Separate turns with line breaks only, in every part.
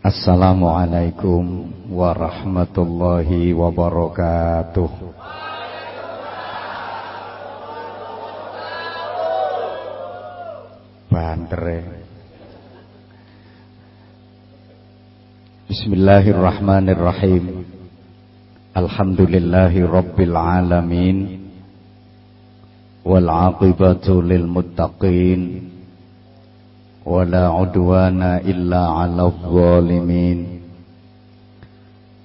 Assalamualaikum warahmatullahi wabarakatuh. Bantere. Bismillahirrahmanirrahim. Alhamdulillahi rabbil alamin. Wal lil muttaqin ولا عدوان إلا على الظالمين.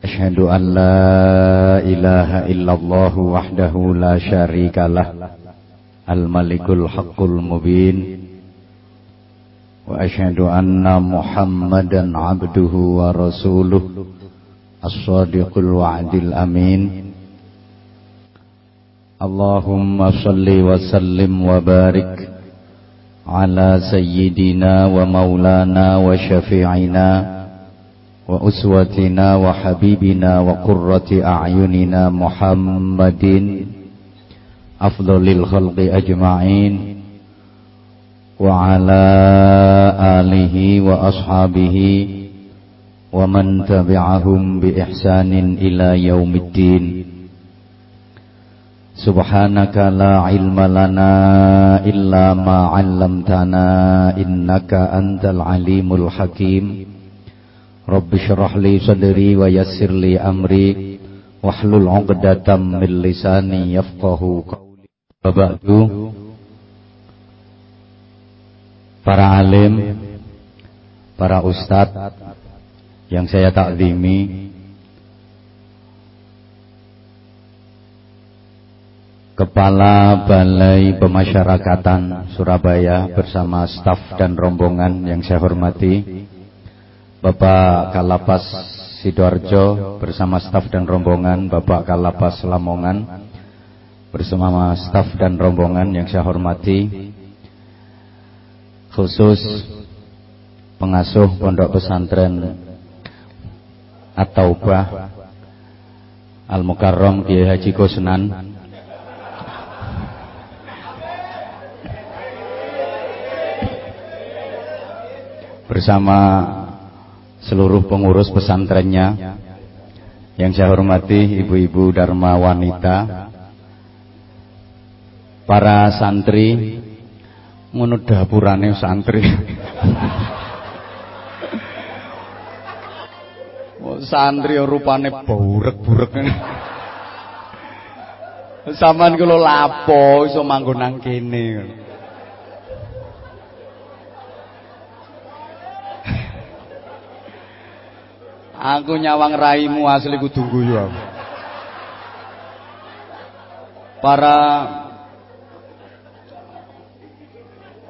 أشهد أن لا إله إلا الله وحده لا شريك له الملك الحق المبين. وأشهد أن محمدا عبده ورسوله الصادق الوعد الأمين. اللهم صل وسلم وبارك على سيدنا ومولانا وشفيعنا وأسوتنا وحبيبنا وقرة أعيننا محمد أفضل الخلق أجمعين وعلى آله وأصحابه ومن تبعهم بإحسان إلى يوم الدين Subhanaka la ilma lana illa ma 'allamtana innaka antal alimul hakim. Rabbi shrah li sadri wa yassir li amri wahlul 'uqdatam min lisani yafqahu qawli. Para alim, para ustadz yang saya takzimi Kepala Balai Pemasyarakatan Surabaya bersama staf dan rombongan yang saya hormati Bapak Kalapas Sidoarjo bersama staf dan rombongan Bapak Kalapas Lamongan bersama staf dan rombongan yang saya hormati khusus pengasuh pondok pesantren At-Taubah Al-Mukarram Kiai Haji Kusnan bersama seluruh pengurus pesantrennya yang saya hormati ibu-ibu dharma wanita para santri ngono dapurane santri. Santri rupane burek-burek Saman kula lapo iso manggon nang Aku nyawang raimu asli kudu guyu Para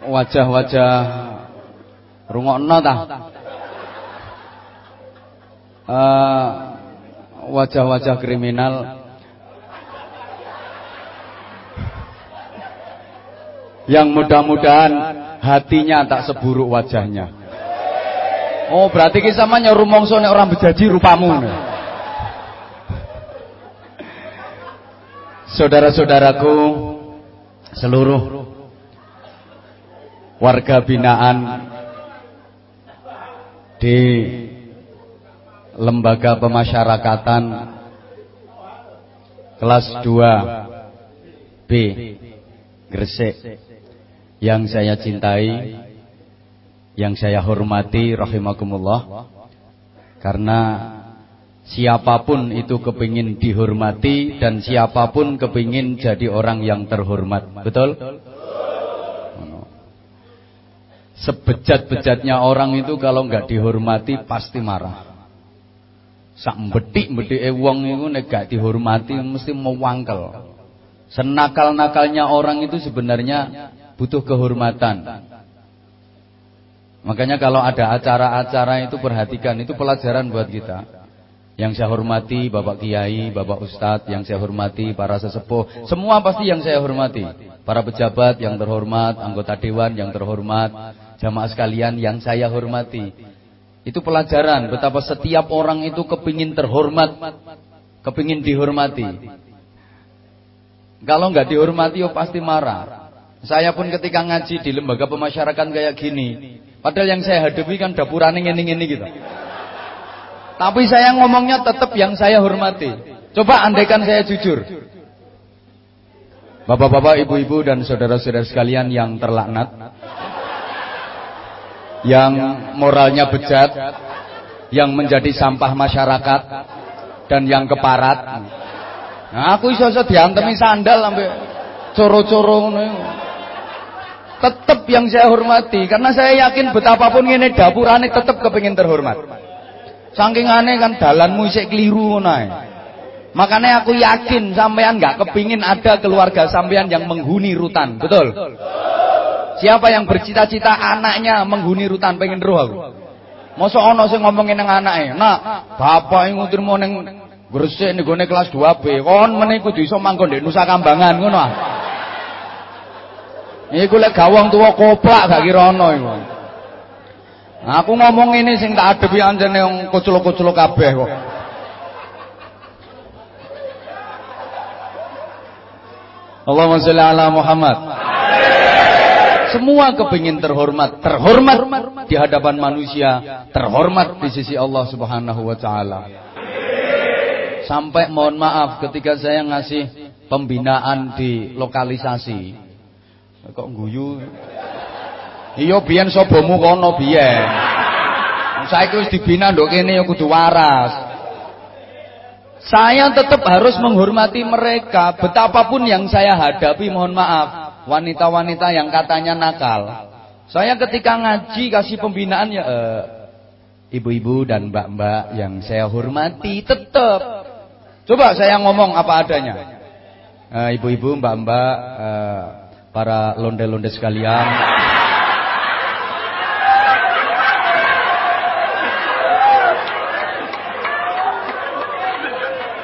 wajah-wajah rungokno ta? Uh, wajah-wajah kriminal yang mudah-mudahan hatinya tak seburuk wajahnya. Oh, berarti ki sama nyoru mongso nek orang bejaji rupamu. Saudara-saudaraku seluruh warga binaan di lembaga pemasyarakatan kelas 2 B Gresik yang saya cintai yang saya hormati rahimakumullah. Karena siapa pun itu kepingin dihormati dan siapa pun kepingin jadi orang yang terhormat. Betul? Sebejat-bejatnya orang itu kalau nggak dihormati pasti marah. Sak betik-betik wong itu nek gak dihormati mesti mewangkel. Senakal-nakalnya orang itu sebenarnya butuh kehormatan Makanya kalau ada acara-acara itu perhatikan, itu pelajaran buat kita. Yang saya hormati Bapak Kiai, Bapak Ustadz, yang saya hormati para sesepuh, semua pasti yang saya hormati. Para pejabat yang terhormat, anggota dewan yang terhormat, jamaah sekalian yang saya hormati. Itu pelajaran betapa setiap orang itu kepingin terhormat, kepingin dihormati. Kalau nggak dihormati, oh pasti marah. Saya pun ketika ngaji di lembaga pemasyarakatan kayak gini, Padahal yang saya hadapi kan dapurane ngene-ngene gitu. Tapi saya ngomongnya tetap yang saya hormati. Coba andaikan saya jujur. Bapak-bapak, ibu-ibu dan saudara-saudara sekalian yang terlaknat. Yang moralnya bejat. Yang menjadi sampah masyarakat. Dan yang keparat. Nah, aku iso-iso diantemi sandal sampai coro-coro Tetap yang saya hormati karena saya yakin betapapun ini dapurane tetap kepingin terhormat. Saking aneh kan dalanmu isik keliru Makanya aku yakin sampean nggak kepingin ada keluarga sampean yang menghuni rutan, betul? Siapa yang bercita-cita anaknya menghuni rutan pengen roh aku? Masa ana sing ngomongin nang anake, "Nak, bapak ngutir mau ning Gresik ning gone kelas 2B, kon meneh kudu iso manggon ndek Nusa Kambangan ngono ah." Iku lek gawang tuwa koplak gak kira ana iku. Aku ngomong ini sing tak adepi anjene wong kuculuk-kuculuk kabeh kok. Allahumma sholli ala Muhammad. Semua kepingin terhormat, terhormat di hadapan manusia, terhormat di sisi Allah Subhanahu wa taala. Sampai mohon maaf ketika saya ngasih pembinaan di lokalisasi. Kok guyu? Iya biyen sobomu kono biyen. Saiki wis dibina nduk kene ya kudu waras. Saya tetap harus menghormati mereka betapapun yang saya hadapi mohon maaf wanita-wanita yang katanya nakal. Saya ketika ngaji kasih pembinaan ya eh, ibu-ibu dan mbak-mbak yang saya hormati tetap coba saya ngomong apa adanya. Eh, ibu-ibu, mbak-mbak, eh, para londe-londe sekalian.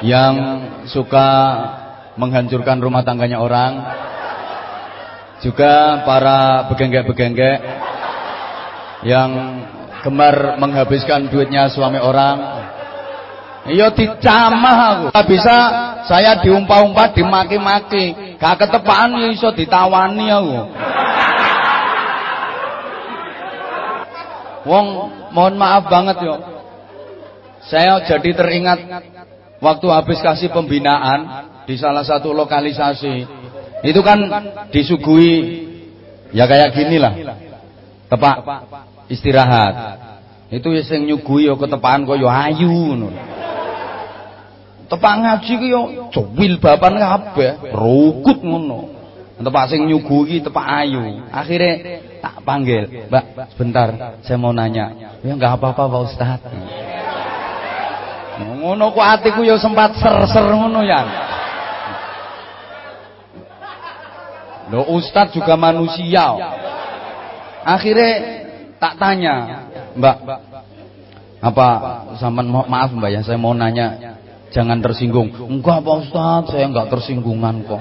yang suka menghancurkan rumah tangganya orang. Juga para begenggek-begenggek yang gemar menghabiskan duitnya suami orang. Iya dicamah aku. Gak bisa saya diumpah-umpah dimaki-maki gak ketepaan ya iso ditawani aku. Wong mohon maaf banget yo. Saya jadi teringat waktu habis kasih pembinaan di salah satu lokalisasi. Itu kan disuguhi ya kayak gini lah. Tepak istirahat. Itu sing nyuguhi ya ketepaan kaya ayu ngono tepak ngaji ku ya cowil bapan kabeh rukut ngono. Tepak sing nyuguhi tepak ayu. Akhirnya tak panggil mbak sebentar saya mau nanya. Ya nggak apa-apa Pak Ustadz. Ngono ku atiku ya sempat ser-ser ngono ya. Loh Ustadz juga manusia. Akhirnya tak tanya, Mbak, apa zaman maaf Mbak ya, saya mau nanya, jangan tersinggung. Enggak Pak Ustadz, saya enggak tersinggungan kok.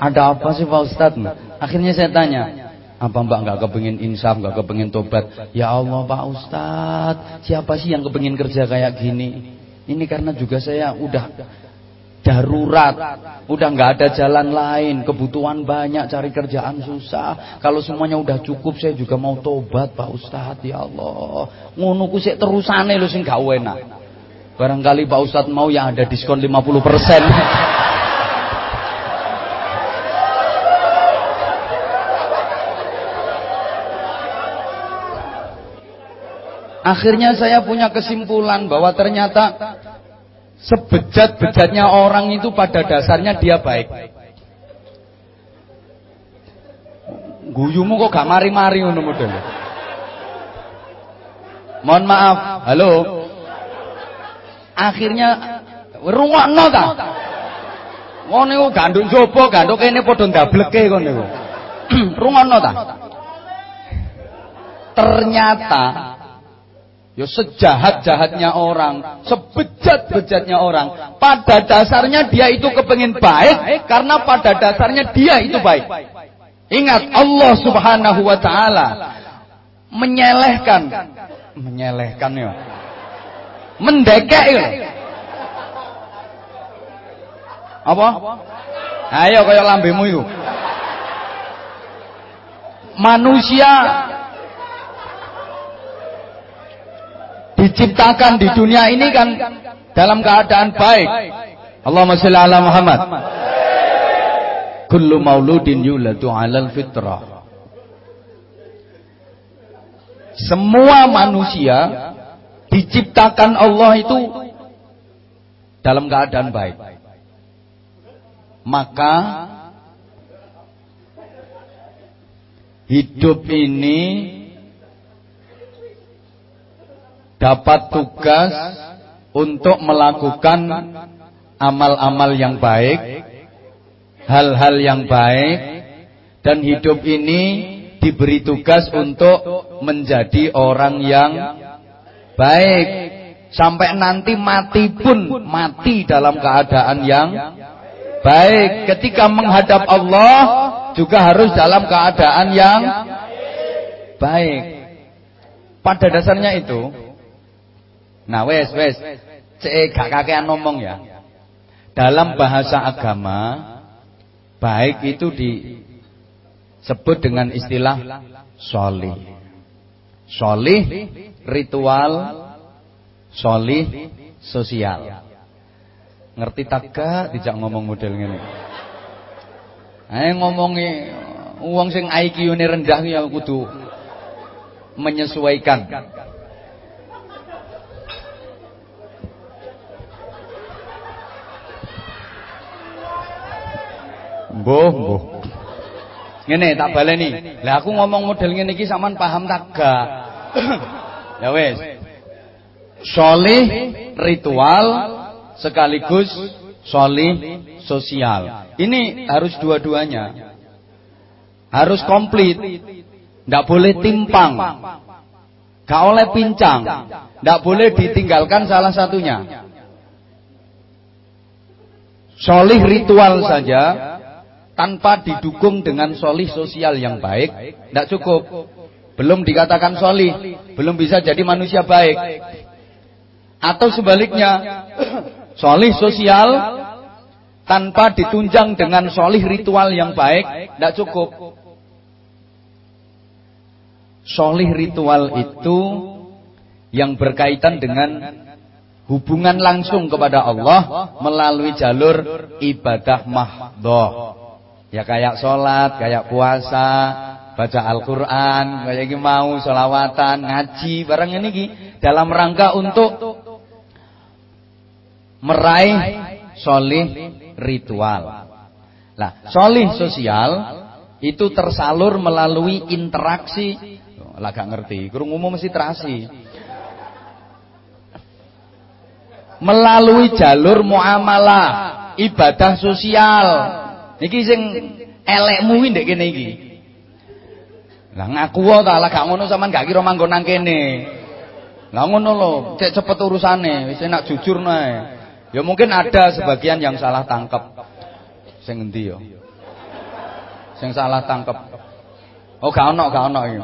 Ada apa sih Pak Ustadz? Akhirnya saya tanya, apa mbak nggak kepengin insaf, nggak kepengin tobat? Ya Allah Pak Ustadz, siapa sih yang kepengin kerja kayak gini? Ini karena juga saya udah darurat, udah nggak ada jalan lain, kebutuhan banyak, cari kerjaan susah. Kalau semuanya udah cukup, saya juga mau tobat Pak Ustadz. Ya Allah, ngono ku sik terusane lho sing gak enak. Barangkali Pak Ustadz mau yang ada diskon 50%. Akhirnya saya punya kesimpulan bahwa ternyata sebejat-bejatnya orang itu pada dasarnya dia baik. Guyumu kok gak mari-mari ngono model. Mohon maaf, halo. Akhirnya rungokno ta? Ngono niku ganduk jopo, ganduk kene padha ndableke ngono niku. Rungokno ta? Ternyata Ya sejahat-jahatnya orang, sebejat-bejatnya orang. Pada dasarnya dia itu kepengen baik karena pada dasarnya dia itu baik. Ingat Allah Subhanahu wa taala menyelehkan menyelehkan ya. Mendekek ya. Apa? Ayo kaya lambemu itu. Manusia diciptakan di dunia ini kan dalam keadaan baik. Allahumma sholli ala Muhammad. Kullu mauludin yuladu 'alal fitrah. Semua manusia diciptakan Allah itu dalam keadaan baik. Maka hidup ini dapat tugas untuk melakukan amal-amal yang baik, hal-hal yang baik, dan hidup ini diberi tugas untuk menjadi orang yang baik. Sampai nanti mati pun mati dalam keadaan yang baik. Ketika menghadap Allah juga harus dalam keadaan yang baik. Pada dasarnya itu, nah wes wes, cek gak kakean ngomong ya. Dalam bahasa agama, baik itu disebut dengan istilah solih. Solih ritual, solih sosial. Ngerti tak dijak ngomong model ngene. Ae ngomongi wong sing IQ-ne rendah ya kudu menyesuaikan. Mbuh, mbuh. Ngene tak baleni. Lah aku ngomong model ngene iki sampean paham tak? Ya wis. Solih ritual sekaligus solih sosial. Ini harus dua-duanya. Harus komplit. Tidak boleh timpang. Gak oleh pincang. Tidak boleh ditinggalkan salah satunya. Solih ritual saja tanpa didukung dengan solih sosial yang baik, tidak cukup. Belum dikatakan solih, belum bisa jadi manusia baik. Atau sebaliknya, solih sosial tanpa ditunjang dengan solih ritual yang baik, tidak cukup. Solih ritual itu yang berkaitan dengan hubungan langsung kepada Allah melalui jalur ibadah mahdoh. Ya kayak sholat, kayak puasa, baca Al-Quran, kayak mau sholawatan, ngaji, barang ini dalam rangka untuk meraih solih ritual. Nah, solih sosial itu tersalur melalui interaksi. Lah gak ngerti, kurung umum mesti terasi. Melalui jalur muamalah, ibadah sosial. Niki sing elekmu ndek kene iki. Lah ngaku wae ta, lah gak ngono sampean gak kira manggon nang kene. Lah ngono lho, cek cepet urusane, wis enak jujur nae. Ya mungkin ada sebagian yang salah tangkap. Sing ngendi ya? Sing salah tangkap. Oh gak ono, gak ono iki.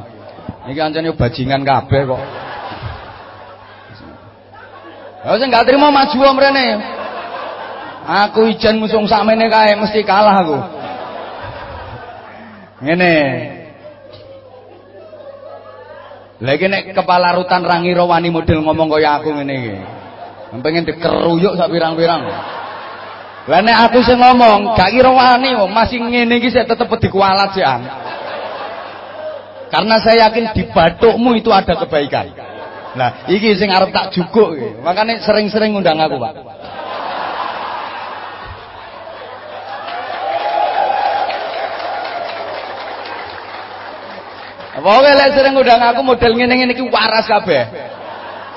Iki bajingan kabeh kok. Ya sing gak trimo maju mrene. Aku ijen musung sakmene kae mesti kalah aku. Ngene. Lagi nek kepala rutan rangi wani model ngomong kaya aku iki. Pengen dikeruyuk sak pirang-pirang. Lah nek aku sing ngomong, gak kira wani masih ngene iki sik tetep dikualat sih Karena saya yakin di batukmu itu ada kebaikan. Nah, iki sing arep tak jukuk iki. Makane sering-sering ngundang aku, Pak. Pokoknya lek sering ngundang aku model ngene-ngene iki waras kabeh.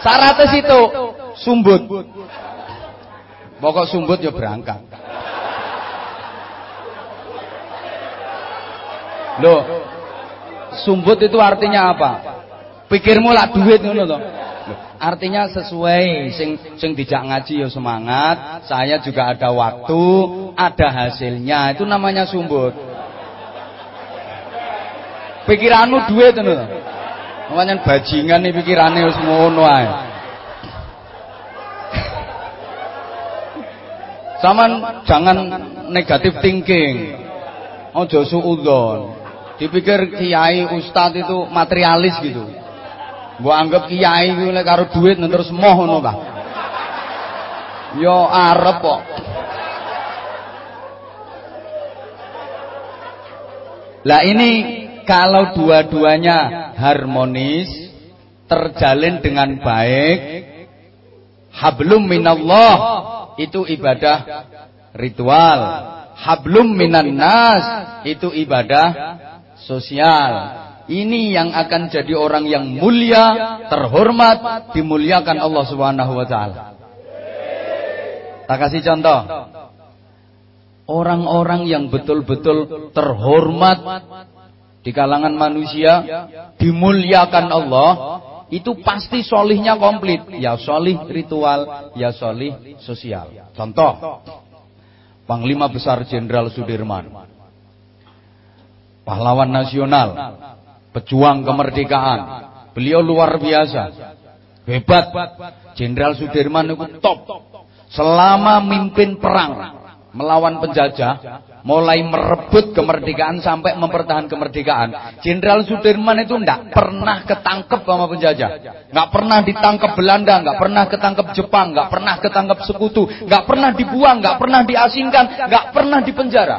Syaratnya situ sumbut. Pokok sumbut ya berangkat. Loh, sumbut itu artinya apa? Pikirmu lah duit ngono to. Artinya sesuai sing sing dijak ngaji ya semangat, saya juga ada waktu, ada hasilnya. Itu namanya sumbut. Pikiranmu duit ngono to. Bajingan nih pikirannya wis ngono ae. Saman jangan negatif thinking. Ojo suudzon. Dipikir kiai ustadz itu materialis gitu. Mbok anggap kiai kuwi lek karo duit terus moh ngono ta. Yo arep kok. Lah ini kalau dua-duanya harmonis, terjalin dengan baik, hablum minallah itu ibadah ritual. Hablum minan nas itu ibadah sosial. Ini yang akan jadi orang yang mulia, terhormat, dimuliakan Allah Subhanahu wa taala. Tak kasih contoh. Orang-orang yang betul-betul terhormat di kalangan manusia, dimuliakan Allah, itu pasti solihnya komplit. Ya solih ritual, ya solih sosial. Contoh, Panglima Besar Jenderal Sudirman. Pahlawan nasional, pejuang kemerdekaan. Beliau luar biasa. Hebat. Jenderal Sudirman itu top. Selama mimpin perang melawan penjajah, mulai merebut kemerdekaan sampai mempertahankan kemerdekaan. Jenderal Sudirman itu enggak pernah ketangkep sama penjajah. Enggak pernah ditangkap Belanda, enggak pernah ketangkep Jepang, enggak pernah ketangkep sekutu, enggak pernah dibuang, enggak pernah diasingkan, enggak pernah dipenjara.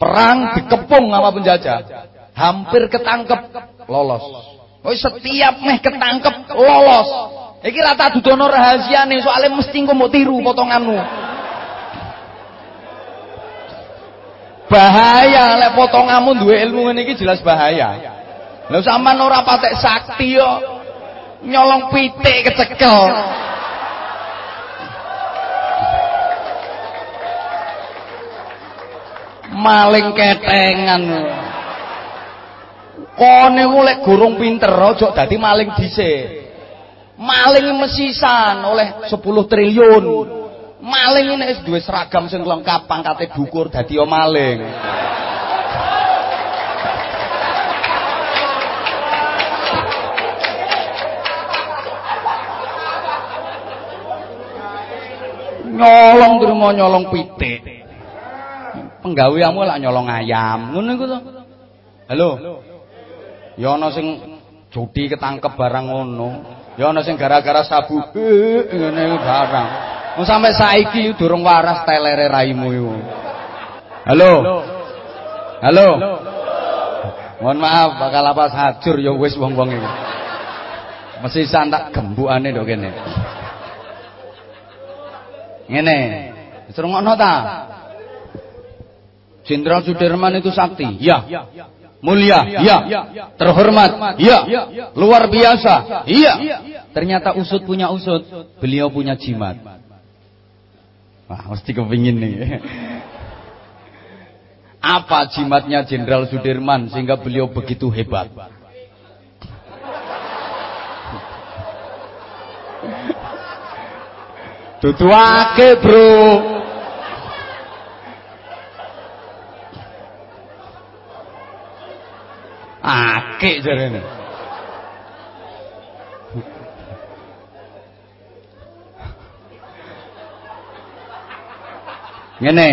Perang dikepung sama penjajah hampir ketangkep lolos. Oh setiap meh ketangkep lolos. Iki rata dudono rahasiane soalnya mesti engko mbok tiru potonganmu. Bahaya lek potonganmu duwe ilmu ngene iki jelas bahaya. Lha sampean ora patek sakti yo nyolong pitik kecekel. Maling ketengan. Kone ku lek gurung pinter aja dadi maling dhisik. Maling mesisan oleh 10 triliun. Maling ini wis duwe seragam sing lengkap, pangkate dukur dadi maling. nyolong terima nyolong pitik. Penggaweanmu lak nyolong ayam. Ngono iku to. Halo. Ya ana sing judi ketangkep barang ngono. Ya ana sing gara-gara sabu ngene barang. Wong sampe saiki durung waras telere raimu iku. Halo. Halo. Mohon maaf bakal apa hajur ya wis wong-wong iki. Mesti santak gembukane ndok kene. Ngene. Wis rungokno ta? Jenderal Sudirman itu sakti. Ya. Mulia, iya. Terhormat, iya. Luar biasa, iya. Ternyata usut punya usut, beliau punya jimat. Wah, mesti kepingin nih. Apa jimatnya Jenderal Sudirman sehingga beliau begitu hebat? Tutuake, Bro. Akik jarene. Ngene.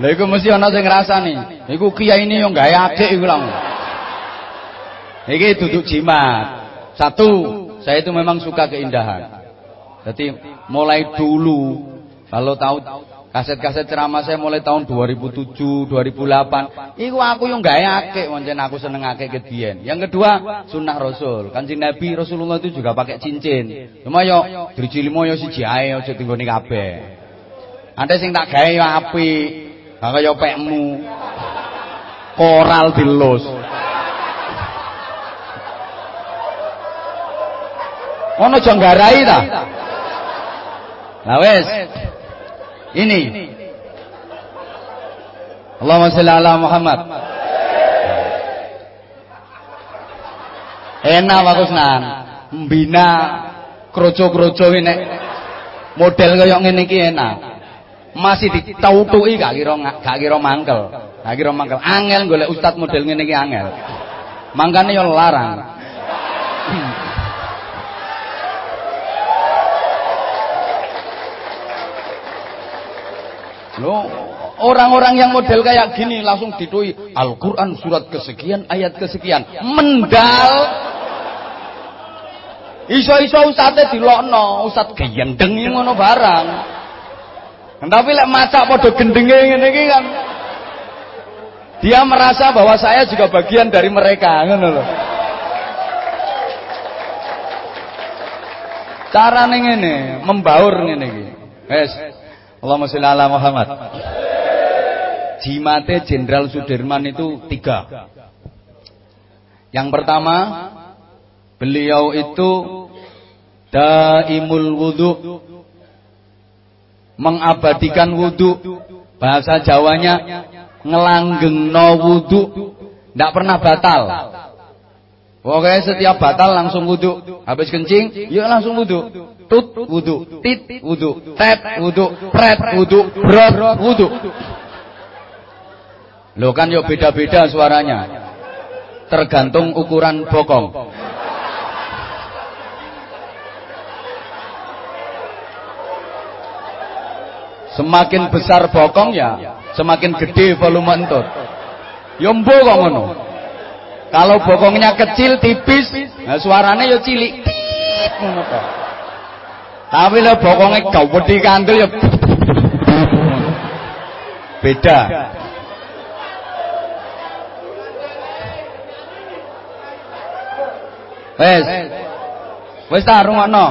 Lha iku mesti ana sing ngrasani. Iku kiai ini yo gawe akik iku lho. Iki duduk jimat. Satu, saya itu memang suka keindahan. Jadi mulai dulu kalau tahu Kaset-kaset ceramah saya mulai tahun 2007, 2008. Iku aku yang gak akeh, wancen aku seneng akeh kedian. Yang kedua, sunnah Rasul. Kanjeng Nabi Rasulullah itu juga pakai cincin. Cuma yo limo yo siji ae aja tinggone kabeh. Ante sing tak gawe yo apik. Gak kaya pekmu. Koral dilus. Ono janggarai ta? Lah wis. Ini. Allahumma sholli ala Muhammad. Enak Pak Kusnan. Mbina kroco-kroco ini model kaya ngene iki enak. Masih ditautuki gak kira gak kira mangkel. Gak kira mangkel. Angel golek ustaz model ngene iki angel. Mangkane yo larang. Lho, Orang-orang yang model kayak gini langsung ditui Al-Quran surat kesekian, ayat kesekian. Mendal. Iso-iso usate dilokno, usat gendeng ngono barang. Tapi lek maca padha gendenge ngene iki kan. Dia merasa bahwa saya juga bagian dari mereka, ngono loh. Carane ngene, membaur ngene iki. Allahumma sholli ala Muhammad. Jimate Jenderal Sudirman itu tiga. Yang pertama, beliau itu daimul wudu mengabadikan wudu bahasa Jawanya ngelanggengno wudu ndak pernah batal Oke setiap batal langsung wudu habis kencing yuk langsung wudu tut wudu tit wudu tet wudu pret wudu brot wudu Lo kan yuk beda-beda suaranya. Tergantung ukuran bokong. Semakin besar bokong ya, semakin gede volume entut. Yombo kok ngono. Kalau bokongnya kecil tipis, nah suaranya ya cilik. Tapi lah bokongnya gawedi kandel ya beda. Wes. Wes ta rungokno.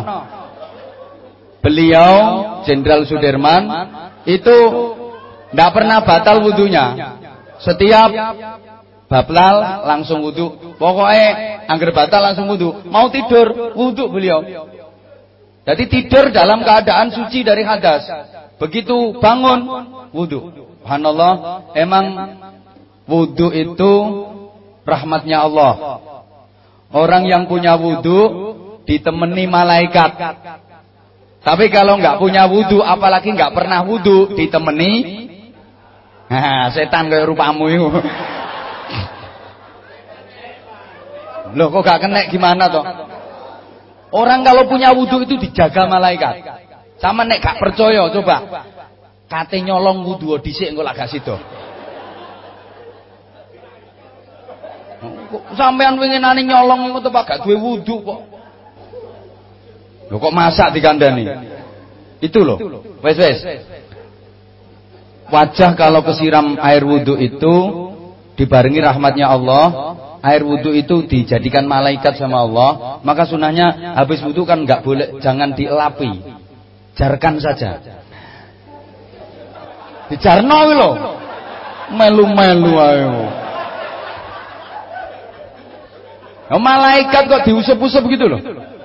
Beliau Jenderal Sudirman itu tidak pernah batal wudhunya. Setiap bablal langsung wudhu. Pokoknya angger batal langsung wudhu. Mau tidur wudhu beliau. Jadi tidur dalam keadaan suci dari hadas. Begitu bangun wudhu. Subhanallah, emang wudhu itu rahmatnya Allah. Orang yang punya wudhu ditemani malaikat. Tapi kalau nggak punya wudhu, apalagi nggak pernah wudhu, ditemani, setan kayak rupamu itu. Loh kok gak kena gimana toh? Orang kalau punya wudhu itu dijaga malaikat. Sama nek gak percaya coba. Kate nyolong wudhu dhisik engko lak gak sida. Sampean winginane nyolong iku tepak gak duwe wudhu kok. Loh kok masak dikandani? Itu loh. Wes wes. Wajah kalau kesiram air wudhu itu dibarengi rahmatnya Allah, air wudhu itu dijadikan malaikat sama Allah, maka sunahnya habis wudhu kan nggak boleh, jangan dielapi, jarkan saja. Dijarno loh, melu-melu ayo. malaikat kok diusap-usap gitu loh.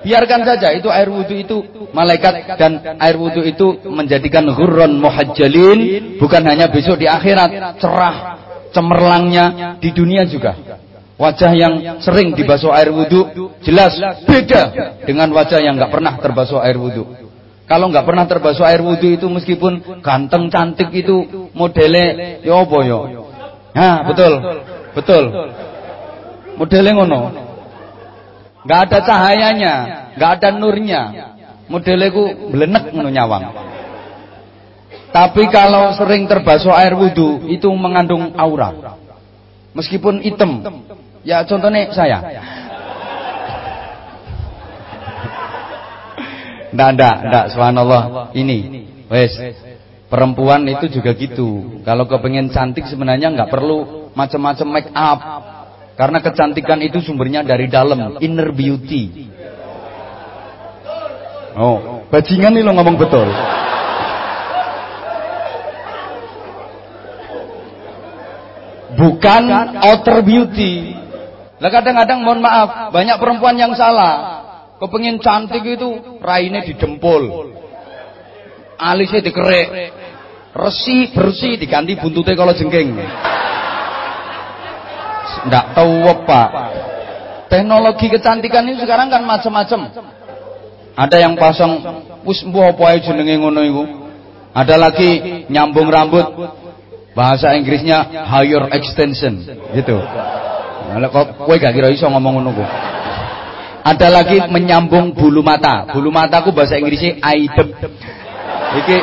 Biarkan saja itu air wudhu itu malaikat dan air wudhu itu menjadikan ghurran muhajjalin bukan hanya besok di akhirat cerah cemerlangnya di dunia juga. Wajah yang sering dibasuh air wudhu jelas beda dengan wajah yang nggak pernah terbasuh air wudhu. Kalau nggak pernah terbasuh air wudhu itu meskipun ganteng cantik itu modelnya ya apa? Nah, betul. Betul. Modelnya ngono nggak ada cahayanya, nggak ada nurnya. Modeleku belenek ngono nyawang. Tapi kalau sering terbasuh air wudhu itu mengandung aura. Meskipun hitam. Ya contohnya saya. Ndak, ndak, ndak, subhanallah. Ini, wes. Perempuan itu juga gitu. Kalau kepengen cantik sebenarnya nggak perlu macam-macam make up. Karena kecantikan itu sumbernya dari dalam, inner beauty. Oh, bajingan nih lo ngomong betul. Bukan outer beauty. Lah kadang-kadang mohon maaf, banyak perempuan yang salah. Kepengin cantik itu raine didempul. Alisnya dikerek. Resi bersih diganti buntutnya kalau jengking. Nggak tahu apa. Teknologi kecantikan ini sekarang kan macam-macam. Ada yang pasang wis mbuh apa jenenge ngono iku. Ada lagi nyambung rambut. Bahasa Inggrisnya higher extension gitu. Lah kok kowe gak kira iso ngomong ngono. Ada lagi menyambung bulu mata. Bulu mata mataku bahasa Inggrisnya aidep. Iki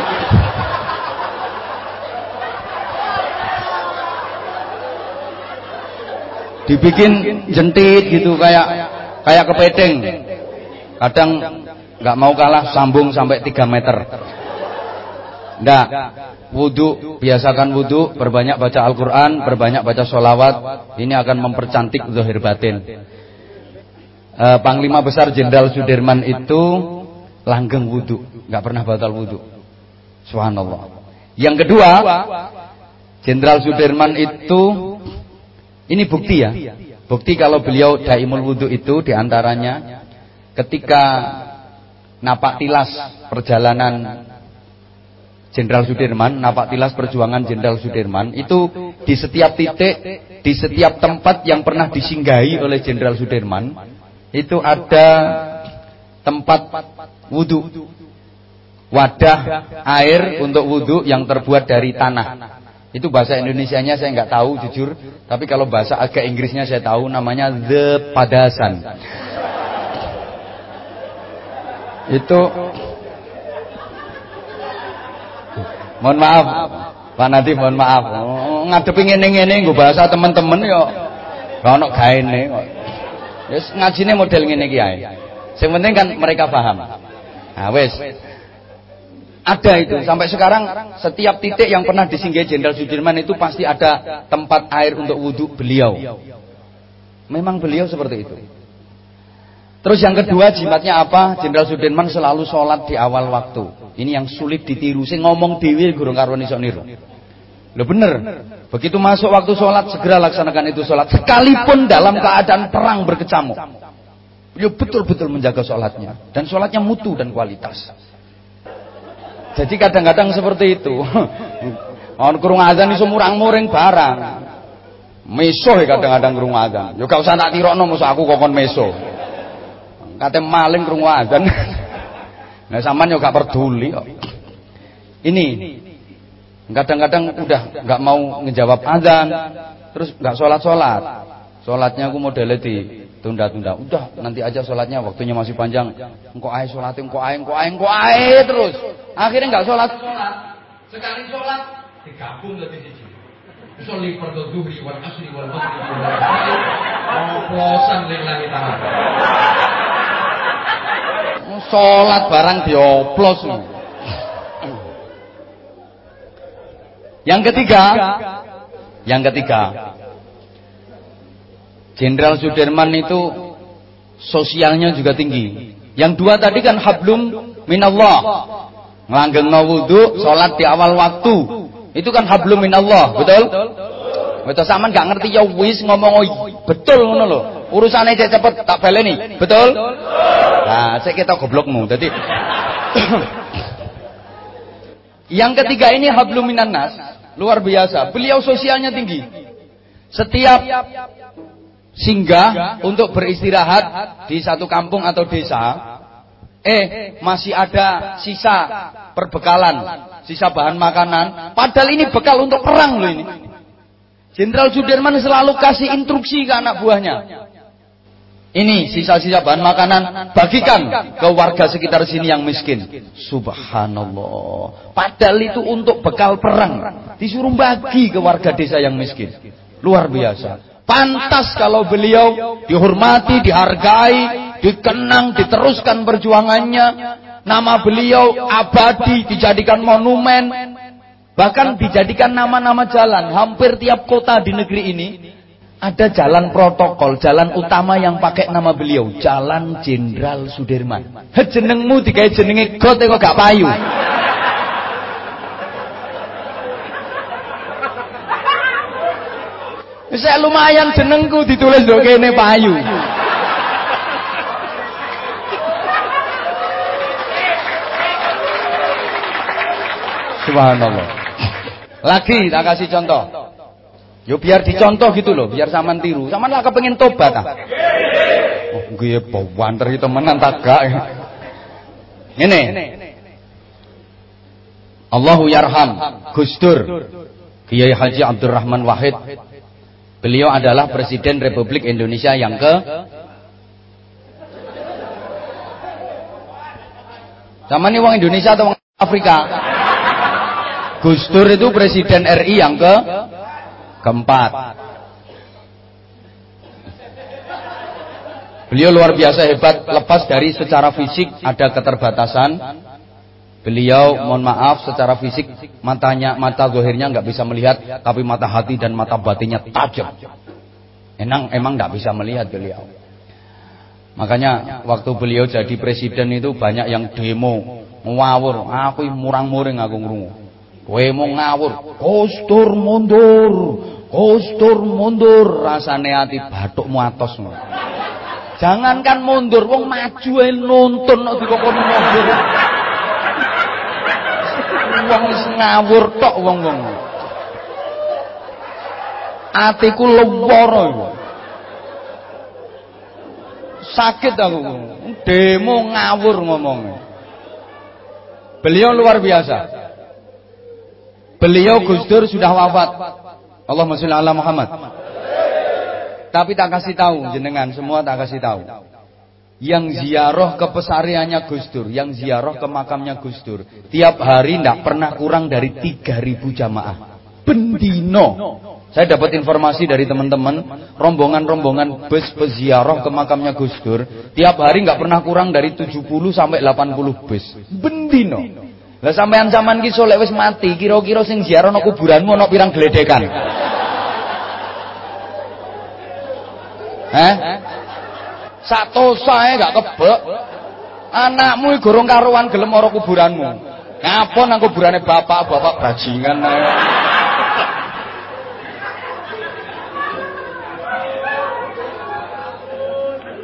dibikin jentit gitu kayak kayak kepiting. Kadang nggak mau kalah sambung sampai 3 meter. Enggak wudhu, biasakan wudhu, berbanyak baca Al-Quran, berbanyak baca sholawat, ini akan mempercantik zahir batin. E, Panglima Besar Jenderal Sudirman itu langgeng wudhu, nggak pernah batal wudhu. Subhanallah. Yang kedua, Jenderal Sudirman itu ini bukti ya. Bukti kalau beliau daimul wudhu itu di antaranya ketika napak tilas perjalanan Jenderal Sudirman, napak tilas perjuangan Jenderal Sudirman itu di setiap titik, di setiap tempat yang pernah disinggahi oleh Jenderal Sudirman itu ada tempat wudhu, wadah air untuk wudhu yang terbuat dari tanah. Itu bahasa Indonesianya saya nggak tahu jujur, tapi kalau bahasa agak Inggrisnya saya tahu namanya the padasan. Itu Mohon maaf. Pak Nadif mohon maaf. Ngadepi ngene-ngene nggo bahasa teman-teman yo gak ono gaene kok. Wis ngajine model ngene iki ae. Sing penting kan mereka paham. Nah wis. Ada itu sampai sekarang setiap titik yang pernah disinggahi Jenderal Sudirman itu pasti ada tempat air untuk wudhu beliau. Memang beliau seperti itu. Terus yang kedua jimatnya apa? Jenderal Sudirman selalu sholat di awal waktu. Ini yang sulit ditiru. Saya ngomong dewi gurung karwan iso niru. Lo bener. Begitu masuk waktu sholat segera laksanakan itu sholat. Sekalipun dalam keadaan perang berkecamuk. Beliau betul-betul menjaga sholatnya. Dan sholatnya mutu dan kualitas. Jadi kadang-kadang seperti itu. On kurung azan iso murang-muring barang. Meso kadang-kadang kurung azan. Yo gak usah tak tirokno aku kokon meso. Kate maling krungu adzan. Nah sampean yo gak peduli kok. Ini kadang-kadang udah nggak mau ngejawab adzan, terus nggak sholat-sholat. Sholatnya aku modelnya di tunda-tunda. Udah nanti aja sholatnya waktunya masih panjang. Engkau ae sholat, engkau ae, engkau ae, engkau ae terus. Akhirnya nggak sholat. Sekali sholat digabung jadi siji. Soli fardhu dhuhri wal asri wal maghrib wal isya. Oplosan lillahi ta'ala. Sholat barang dioplos. Yang ketiga, yang ketiga, Jenderal Sudirman itu sosialnya juga tinggi. Yang dua tadi kan hablum minallah. Ngelanggeng wudhu, sholat di awal waktu. Itu kan hablum minallah, betul? Betul sama nggak ngerti ya wis ngomong betul ngono lho. Urusane cek cepet tak baleni. Betul? Nah, saya kita goblokmu. Jadi Yang ketiga ini hablum minan nas, luar biasa. Beliau sosialnya tinggi. Setiap singgah untuk beristirahat di satu kampung atau desa, eh masih ada sisa perbekalan, sisa bahan makanan. Padahal ini bekal untuk perang loh ini. Jenderal Sudirman selalu kasih instruksi ke anak buahnya. Ini sisa-sisa bahan makanan bagikan ke warga sekitar sini yang miskin. Subhanallah. Padahal itu untuk bekal perang. Disuruh bagi ke warga desa yang miskin. Luar biasa. Pantas kalau beliau dihormati, dihargai, dikenang, diteruskan perjuangannya. Nama beliau abadi, dijadikan monumen, Bahkan dijadikan nama-nama jalan. Hampir tiap kota di negeri ini ada jalan protokol, jalan utama yang pakai nama beliau, Jalan Jenderal Sudirman. Jenengmu digawe jenenge got kok gak payu. Saya lumayan jenengku ditulis do kene payu. Subhanallah. Lagi tak kasih contoh. Yo biar dicontoh gitu loh, biar saman tiru. Saman lah kepengen tobat ah. Oh, gue bawanter itu temenan tak gak. Ini. Allahu yarham Gusdur Kiai Haji Abdurrahman Wahid. Beliau adalah Presiden Republik Indonesia yang ke Sama nih uang Indonesia atau uang Afrika? Gus Dur itu presiden RI yang ke keempat. Beliau luar biasa hebat, lepas dari secara fisik ada keterbatasan. Beliau, mohon maaf, secara fisik matanya, mata gohirnya nggak bisa melihat, tapi mata hati dan mata batinnya tajam. Emang emang nggak bisa melihat beliau. Makanya waktu beliau jadi presiden itu banyak yang demo, ngawur. Aku murang-muring aku ngrungu. Kowe mau ngawur, kostur mundur, kostur mundur, rasane ati bathukmu atos ngono. Jangankan mundur, wong maju ae nuntun nek dikokon mundur. Wong wis ngawur tok wong-wong. Atiku lara. Sakit aku. Demo ngawur ngomongnya. Beliau luar biasa. Beliau Gus Dur sudah wafat. Allahumma sholli ala Muhammad. Tapi tak kasih tahu jenengan semua tak kasih tahu. Yang ziarah ke pesariannya Gus Dur, yang ziarah ke makamnya Gus Dur, tiap hari tidak pernah kurang dari 3000 jamaah. Bendino. Saya dapat informasi dari teman-teman, rombongan-rombongan bus peziarah ke makamnya Gus Dur, tiap hari nggak pernah kurang dari 70 sampai 80 bus. Bendino. Lah sampean zaman ki solek wis mati, kira-kira sing ziarah nang kuburanmu ana pirang gledekan? Eh? Satu saya gak kebek. Anakmu gorong karuan gelem ora kuburanmu. Ngapa nang kuburane bapak, bapak bajingan.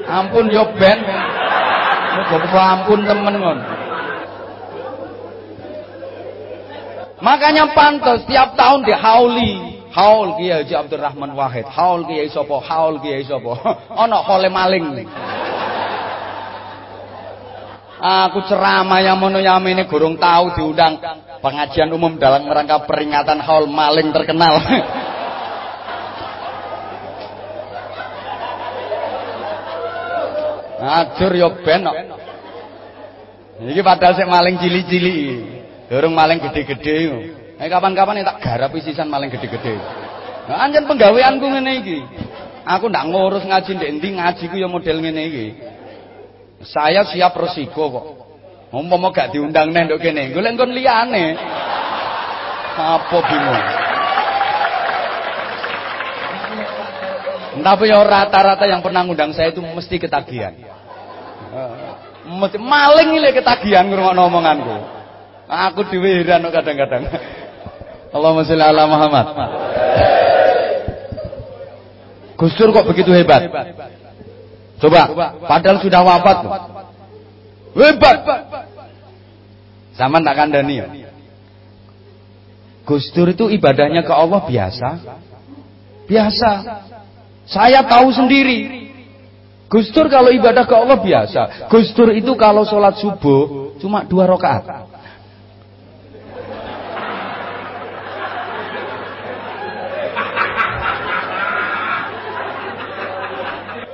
Ampun yo ben. Muga ampun temen ngon. Makanya pantas tiap tahun dihauli Haul Kiai Haji Abdurrahman Wahid, haul Kiai sapa, haul Kiai sapa. Ana hole maling. Aku ceramah yang mono ini gurung tahu diundang pengajian umum dalam rangka peringatan haul maling terkenal. Ajur yo ben kok. Iki padahal sik maling cili-cili. Durung maling gede-gede. Eh kapan-kapan tak garapi sisan maling gede-gede. Nah, anjen penggaweanku ngene iki. Aku ndak ngurus ngaji ndek endi ngajiku ya model ngene iki. Saya siap resiko kok. Umpama gak diundang neh nduk kene, golek nggon liyane. Apa bingung. Tapi ya rata-rata yang pernah ngundang saya itu mesti ketagihan. Mesti maling ile ketagihan ngrungokno omonganku. Aku dhewe heran kadang-kadang. Allahumma sholli ala Muhammad. Gus Dur kok begitu hebat? Coba, padahal sudah wafat. Hebat. Zaman tak kandani ya. Itu ibadahnya ke Allah biasa. Biasa. Saya tahu sendiri. Gus Dur kalau ibadah ke Allah biasa. Gus Dur itu kalau sholat subuh cuma dua rakaat.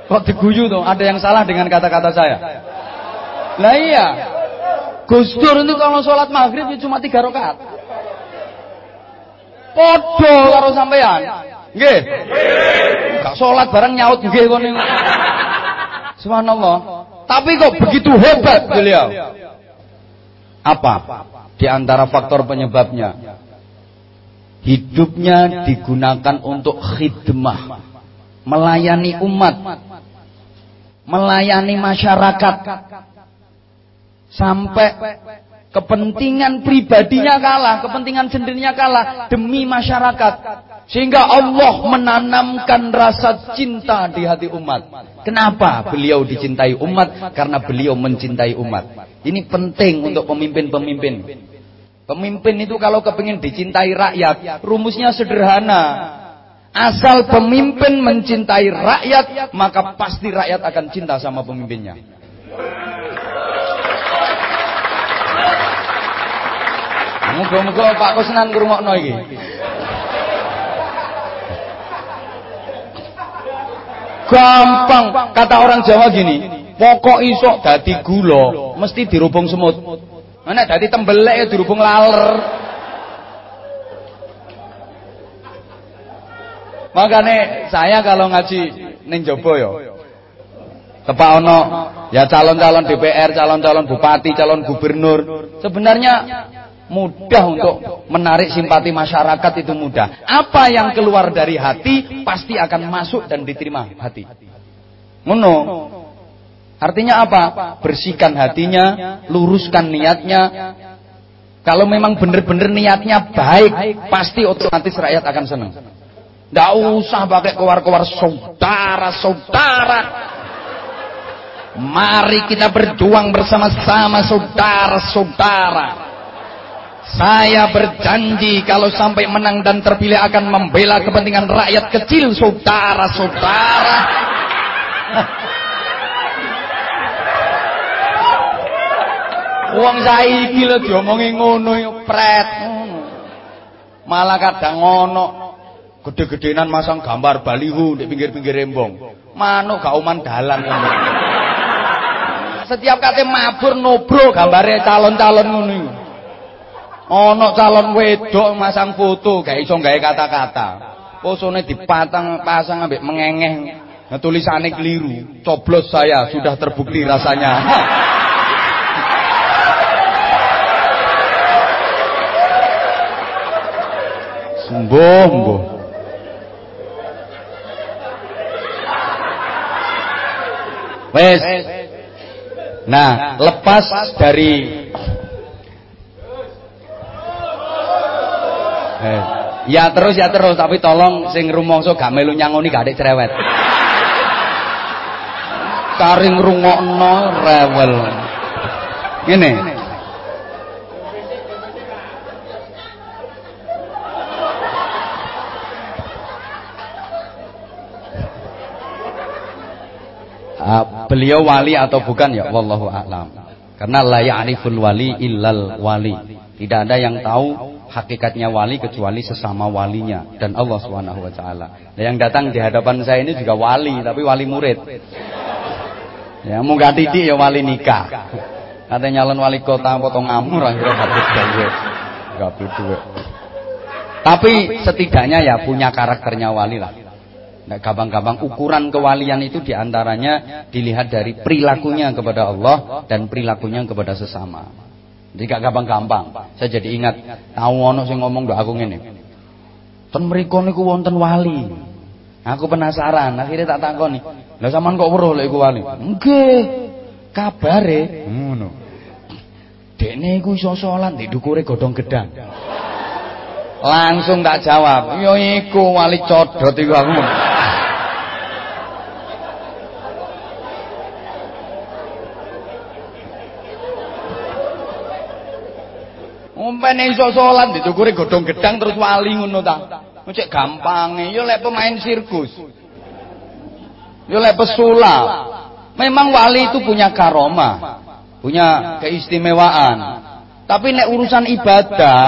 Kok diguyu tuh? Ada yang salah dengan kata-kata saya? Lah iya. Gus Dur itu kalau sholat maghrib ya cuma tiga rakaat. Podo karo sampean. Nggih. Gak sholat bareng nyaut nggih kono. Subhanallah. Tapi kok begitu hebat beliau? Apa? Di antara faktor penyebabnya. Hidupnya digunakan untuk khidmah. Melayani umat melayani masyarakat sampai kepentingan pribadinya kalah, kepentingan sendirinya kalah demi masyarakat. Sehingga Allah menanamkan rasa cinta di hati umat. Kenapa beliau dicintai umat? Karena beliau mencintai umat. Ini penting untuk pemimpin-pemimpin. Pemimpin itu kalau kepingin dicintai rakyat, rumusnya sederhana. Asal pemimpin mencintai rakyat, maka pasti rakyat akan cinta sama pemimpinnya. Muga-muga Pak Kusnan ngrungokno iki. Gampang, kata orang Jawa gini, pokok isok dadi gula mesti dirubung semut. Mana dadi tembelek ya dirubung laler. Makanya saya kalau ngaji ning jopo yo. Tepak ono ya calon-calon DPR, calon-calon bupati, calon gubernur. Sebenarnya mudah untuk menarik simpati masyarakat itu mudah. Apa yang keluar dari hati pasti akan masuk dan diterima hati. Ngono. Artinya apa? Bersihkan hatinya, luruskan niatnya. Kalau memang benar-benar niatnya baik, pasti otomatis rakyat akan senang. Tidak usah pakai keluar-keluar saudara-saudara. Mari kita berjuang bersama-sama saudara-saudara. Saya berjanji kalau sampai menang dan terpilih akan membela kepentingan rakyat kecil saudara-saudara. Uang saiki lho diomongi ngono pret Malah kadang ngono. Gede-gedenan masang gambar baliho di pinggir-pinggir rembong. Manuk gak uman dalan ngono. Setiap kate mabur nobro gambare calon-calon ngono. Ana calon wedok masang foto gak iso gawe kata-kata. Posone dipatang pasang ambek mengengeh. Nah, tulisannya keliru. Coblos saya sudah terbukti rasanya. Sembuh. Wes. Nah, lepas dari Ya terus ya terus tapi tolong sing rumangsa gak melu nyangoni gak cerewet. Karing rungokno rewel. Ngene. Beliau wali atau bukan ya wallahu a'lam. Karena la ya'riful wali illal wali. Tidak ada yang tahu hakikatnya wali kecuali sesama walinya dan Allah Subhanahu wa taala. Nah, yang datang di hadapan saya ini juga wali tapi wali murid. Ya, munggah titik ya wali nikah. Katanya nyalon wali kota potong amur akhirnya habis gawe. Gak Tapi setidaknya ya punya karakternya wali lah. Nah, gampang-gampang ukuran kewalian itu di antaranya dilihat dari perilakunya kepada Allah dan perilakunya kepada sesama. Jadi gak gampang-gampang. Saya jadi ingat tahu ono sing ngomong doa aku ngene. Ten mriku niku wonten wali. Aku penasaran, akhirnya tak takoni. Lah sampean kok weruh lek iku wali? Nggih. Kabare ngono. Dekne iku iso salat di dukure godhong gedang. Langsung tak jawab, "Ya iku wali codot iku aku." Umpene iso salat ditukure godhong gedang terus wali ngono ta. Cek gampange ya lek pemain sirkus. Ya lek pesulap. Memang wali itu punya karomah, punya keistimewaan. Tapi nek urusan ibadah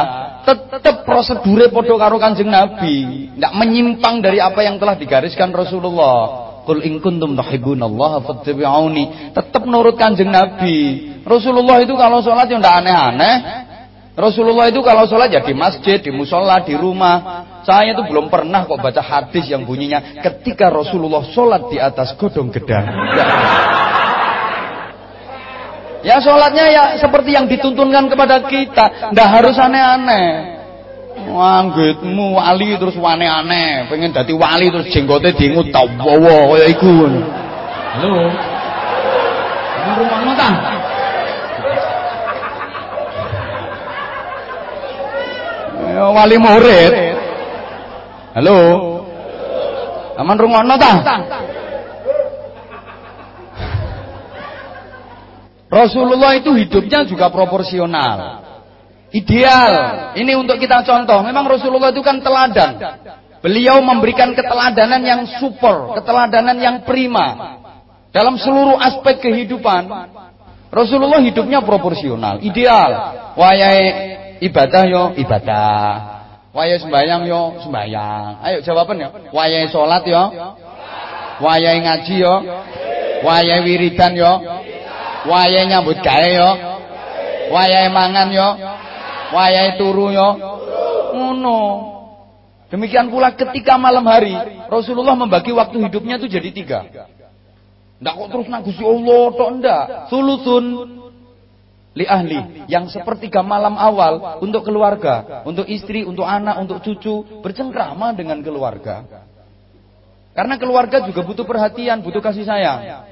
tetap prosedure padha karo Kanjeng Nabi, ndak menyimpang dari apa yang telah digariskan Rasulullah. Qul in kuntum tuhibbunallaha fattabi'uni. Tetap nurut Kanjeng Nabi. Rasulullah itu kalau sholat ya ndak aneh-aneh, Rasulullah itu kalau sholat ya di masjid, di musola, di rumah. Saya itu belum pernah kok baca hadis yang bunyinya ketika Rasulullah sholat di atas godong gedang. Ya sholatnya ya seperti yang dituntunkan kepada kita, ndak harus aneh-aneh. Wanggitmu wali terus aneh-aneh, pengen dadi wali terus jenggote diingut tawawa kaya iku. Halo. Rumah ta? Ya, wali murid. Halo. Aman rungokno ta? Rasulullah itu hidupnya juga proporsional. Ideal. Ini untuk kita contoh. Memang Rasulullah itu kan teladan. Beliau memberikan keteladanan yang super, keteladanan yang prima. Dalam seluruh aspek kehidupan. Rasulullah hidupnya proporsional, ideal. Wayai ibadah yo ibadah. Wayai sembahyang yo sembahyang. Ayo jawaban yo. Wayai salat yo. Wayai ngaji yo. Wayai wiridan yo. Wayai nyambut gawe yo. Wayai mangan yo. Wayai turu yo. Ngono. Demikian pula ketika malam hari Rasulullah membagi waktu hidupnya itu jadi tiga. Ndak kok terus nang Allah tok ndak. Sulusun li ahli yang sepertiga malam awal untuk keluarga, untuk istri, untuk anak, untuk cucu, bercengkrama dengan keluarga. Karena keluarga juga butuh perhatian, butuh kasih sayang.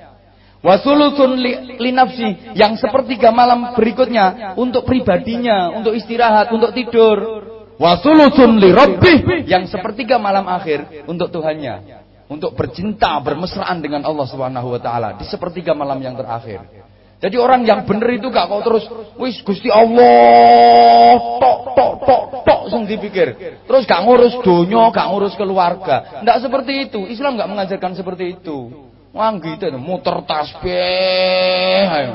Wasulusun li, nafsi yang sepertiga malam berikutnya untuk pribadinya, untuk istirahat, untuk tidur. Wasulusun li rabbi yang sepertiga malam akhir untuk Tuhannya untuk bercinta, bermesraan dengan Allah Subhanahu wa taala di sepertiga malam yang terakhir. Jadi orang yang benar itu gak kau terus wis Gusti Allah tok tok tok tok sing dipikir. Terus gak ngurus dunia, gak ngurus keluarga. Ndak seperti itu. Islam gak mengajarkan seperti itu. Wah gitu muter tasbih ayo.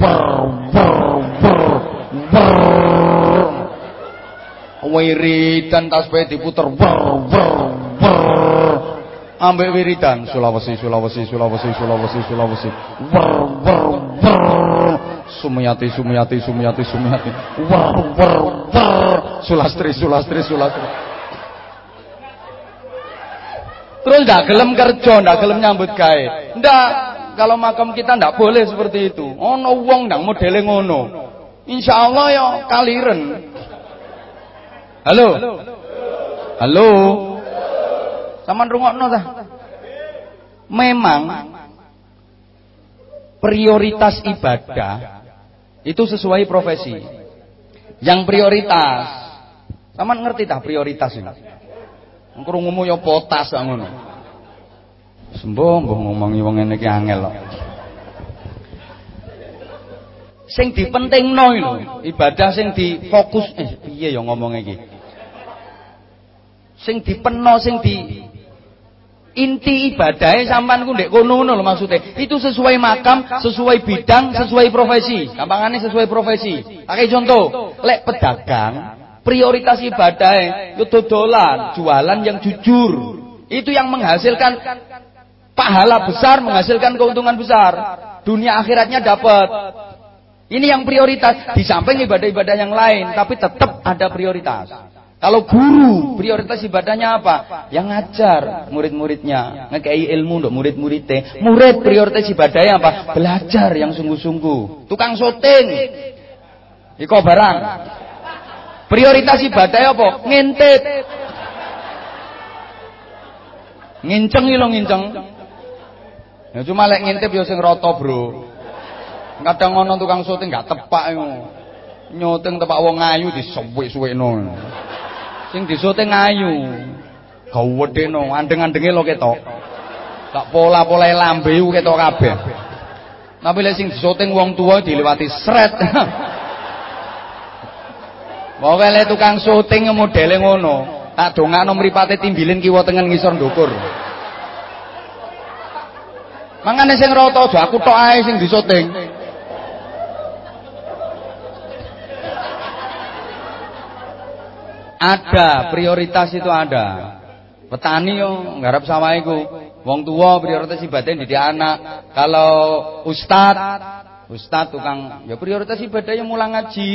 Ber ber ber ber. Wiridan tasbih diputer ber ber ambek wiridan Sulawesi Sulawesi Sulawesi Sulawesi Sulawesi wer wer wer Sumiyati Sumiyati Sumiyati Sumiyati wer wer wer Sulastri Sulastri Sulastri Terus ndak gelem kerja, ndak gelem nyambut gawe. Ndak, kalau makam kita ndak boleh seperti itu. Ono wong ndang modele ngono. Insyaallah ya kaliren. Halo. Halo. Saman rungokno ta? Memang prioritas ibadah itu sesuai profesi. Yang prioritas, saman ngerti tak prioritas ini? Krungumu ya potas ngono. Sembuh mbah ngomongi wong ngene iki angel kok. Sing dipentingno lho, ibadah sing difokus eh piye ya ngomong iki? Sing dipenno sing di Inti ibadahnya sampan ku ndek kono ngono lho maksudnya. Itu sesuai makam, sesuai bidang, sesuai profesi. Gampangannya sesuai profesi. Pakai contoh, lek pedagang, prioritas ibadahnya itu dodolan, jualan yang jujur. Itu yang menghasilkan pahala besar, menghasilkan keuntungan besar. Dunia akhiratnya dapat. Ini yang prioritas di samping ibadah-ibadah yang lain, tapi tetap ada prioritas. Kalau guru, prioritas ibadahnya apa? Yang ngajar murid-muridnya, ngekei ilmu untuk murid-muridnya. Murid prioritas ibadahnya apa? Belajar yang sungguh-sungguh. Tukang syuting. Iko barang. Prioritas ibadahnya apa? Ngintip. Nginceng lo nginceng. Ya cuma lek ngintip ya sing rata, Bro. Kadang ngono tukang syuting gak tepak iku. Nyuting tepak wong ayu disuwik-suwikno. Sing disoting ayu. Gawedeno, andeng-andenge lo ketok. Tak pola-pola lambe ketok kabeh. Tapi lek sing disoting wong tua diliwati sret. Pokoke lek tukang syuting modele ngono, tak dongakno mripate timbilin kiwa tengen ngisor ndukur. Mangane sing rata aja aku tok ae sing disoting. Ada, prioritas itu ada. Petani yo nggarap sawah iku. Wong tua prioritas ibadah didik anak. Kalau ustad, ustad tukang ya prioritas ibadah yang mulang ngaji.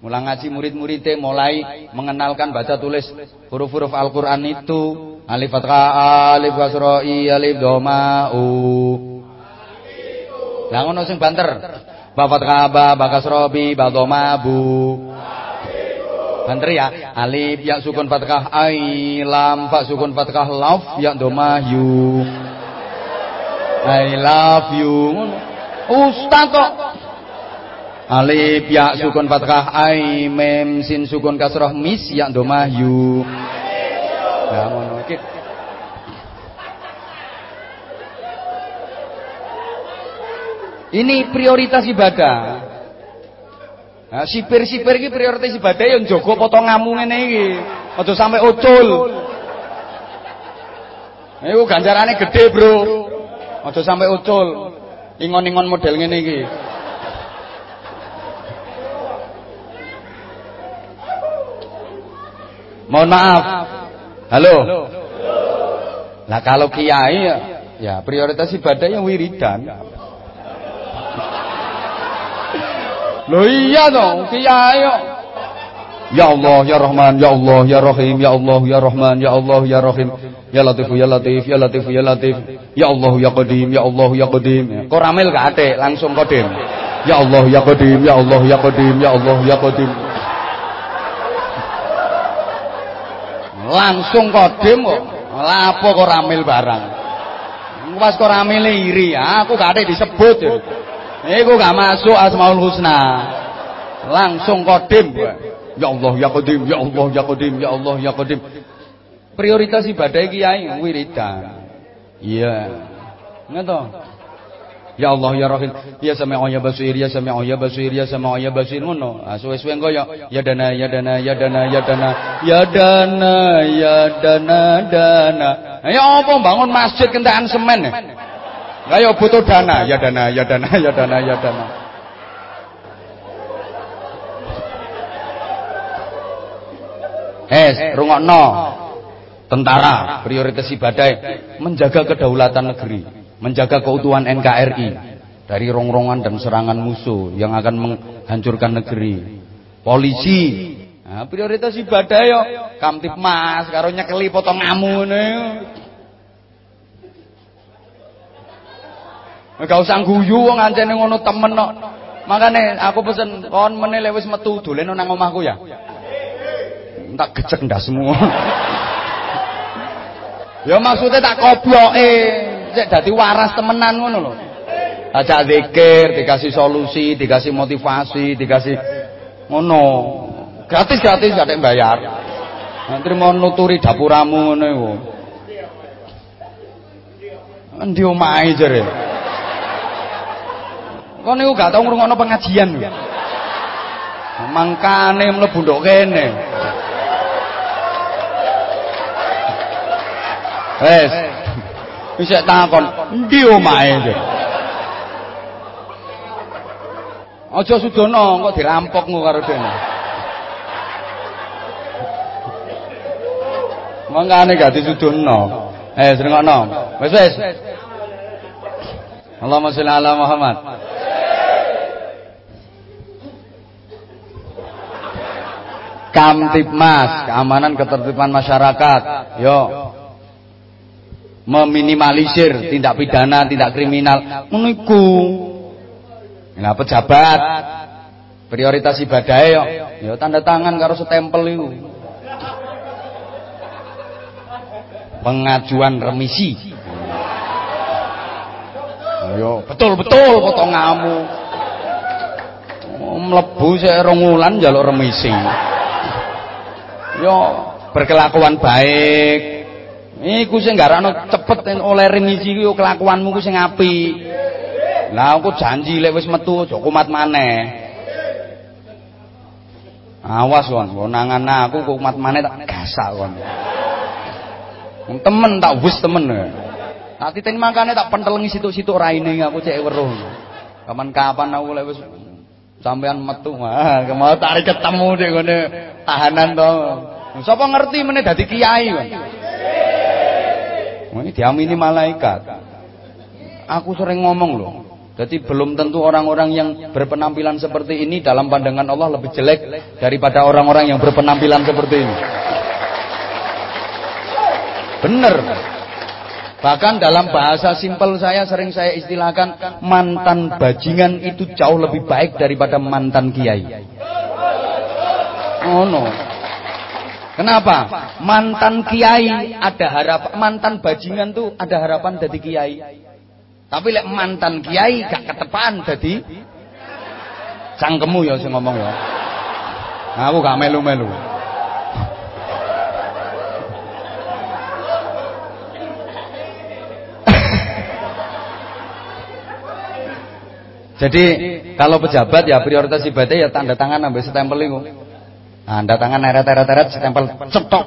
Mulang ngaji murid-muridnya mulai mengenalkan baca tulis huruf-huruf Al-Qur'an itu. Alif fathah, alif kasra, alif doma, u. Lah sing banter. Ba fathah, ba, ba kasra, bi, ba doma, bu. Banter ya. Alif ya sukun fathah ai lam fa sukun fathah laf ya domah yu. I love you. Ustaz kok. Alif ya sukun fathah ai mem sin sukun kasroh mis ya domah yu. Nah ngono iki. Ini prioritas ibadah. Nah, sipir-sipir iki prioritas ibadah yang jaga potonganmu ngene iki. Aja sampe ucul. Iku ganjarane gede, Bro. Aja sampe ucul. Ingon-ingon model ngene iki. Mohon maaf. Halo. Lah kalau kiai ya, ya prioritas ibadah yang wiridan. Lho iya dong, kiai kok. Ya Allah ya Rahman ya Allah ya Rahim ya Allah ya Rahman ya Allah ya Rahim. Ya Latif ya Latif ya Latif ya Latif. Ya Allah ya Qadim ya Allah ya Qadim. Kok ramil gak ate langsung Qadim. Ya Allah ya Qadim ya Allah ya Qadim ya Allah ya Qadim. Langsung Qadim kok. Lapo kok ramil barang? Pas kok ramil iri aku gak ate disebut ya iku gak masuk Asmaul Husna langsung Qadim Ya Allah ya Qadim, ya Allah ya Qadim, ya Allah ya Qadim. Prioritas ibadah kiai wiridan. Iya. Ngono Ya Allah ya Rahim, ya Sami'u ya Basir, ya Sami'u ya Basir, ya Sami'u ya Basir ngono. Ah suwe-suwe engko ya ya dana ya dana ya dana ya dana ya dana ya dana dana. Ya apa bangun masjid kentekan semen. Lah ya butuh dana, ya dana ya dana ya dana ya dana. Eh, rungokno. Tentara, prioritas ibadah. Menjaga kedaulatan negeri, menjaga keutuhan NKRI dari rongrongan dan serangan musuh yang akan menghancurkan negeri. Polisi, nah, prioritas ibadah yo. Kamtipmas karo nyekeli potong ngamu ngene. Gak usah guyu wong ancene ngono temen kok. Makane aku pesen kon meneh wis metu dolen nang omahku ya tak gecek semua. ya maksudnya tak kobloke, cek dadi waras temenan ngono lho. Ajak zikir, dikasih solusi, dikasih motivasi, dikasih ngono. Gratis-gratis gak ada yang bayar. Nanti mau nuturi dapuramu ngono iku. Endi omahe jare? Kok niku gak tau ngrungokno pengajian. Mangkane mlebu ndok kene. Wes. Wis takon, endi omahe? Aja sudono kok dirampok ngono karo dene. Mangane gak disudono. Eh, srengokno. Wes wes. Allahumma sholli ala Muhammad. Kamtipmas, keamanan ketertiban masyarakat. Yo, meminimalisir tindak pidana, tindak kriminal. Ngono Nah, pejabat prioritas ibadah yo, yo tanda tangan karo stempel iku. Pengajuan remisi. Yo, betul-betul potong ngamu. Mlebu sik rong wulan njaluk remisi. Yo, berkelakuan baik, Iku sing garakno cepet oleh remisi ku kelakuanmu ku sing apik. Lah aku janji lek wis metu aja kumat maneh. Awas kon, wonangan aku kumat maneh tak gasak kon. Temen tak wis temen. Tak titeni makane tak pentelengi situ-situ raine aku cek weruh. Kapan-kapan aku lek wis sampean metu, ah mau tarik ketemu deh ngene tahanan to. Sapa ngerti meneh dadi kiai kon. Ini diamini malaikat. Aku sering ngomong loh. Jadi belum tentu orang-orang yang berpenampilan seperti ini dalam pandangan Allah lebih jelek daripada orang-orang yang berpenampilan seperti ini. Benar. Bahkan dalam bahasa simpel saya sering saya istilahkan mantan bajingan itu jauh lebih baik daripada mantan kiai. Oh no. Kenapa? Mantan kiai ada harapan, mantan bajingan tuh ada harapan jadi kiai. Tapi lek mantan kiai gak ketepan jadi cangkemu ya sing ngomong ya. Aku gak melu-melu. Jadi kalau pejabat ya prioritas ibadah ya tanda tangan ambil stempel itu. Anda tangan eret-eret-eret stempel cetok.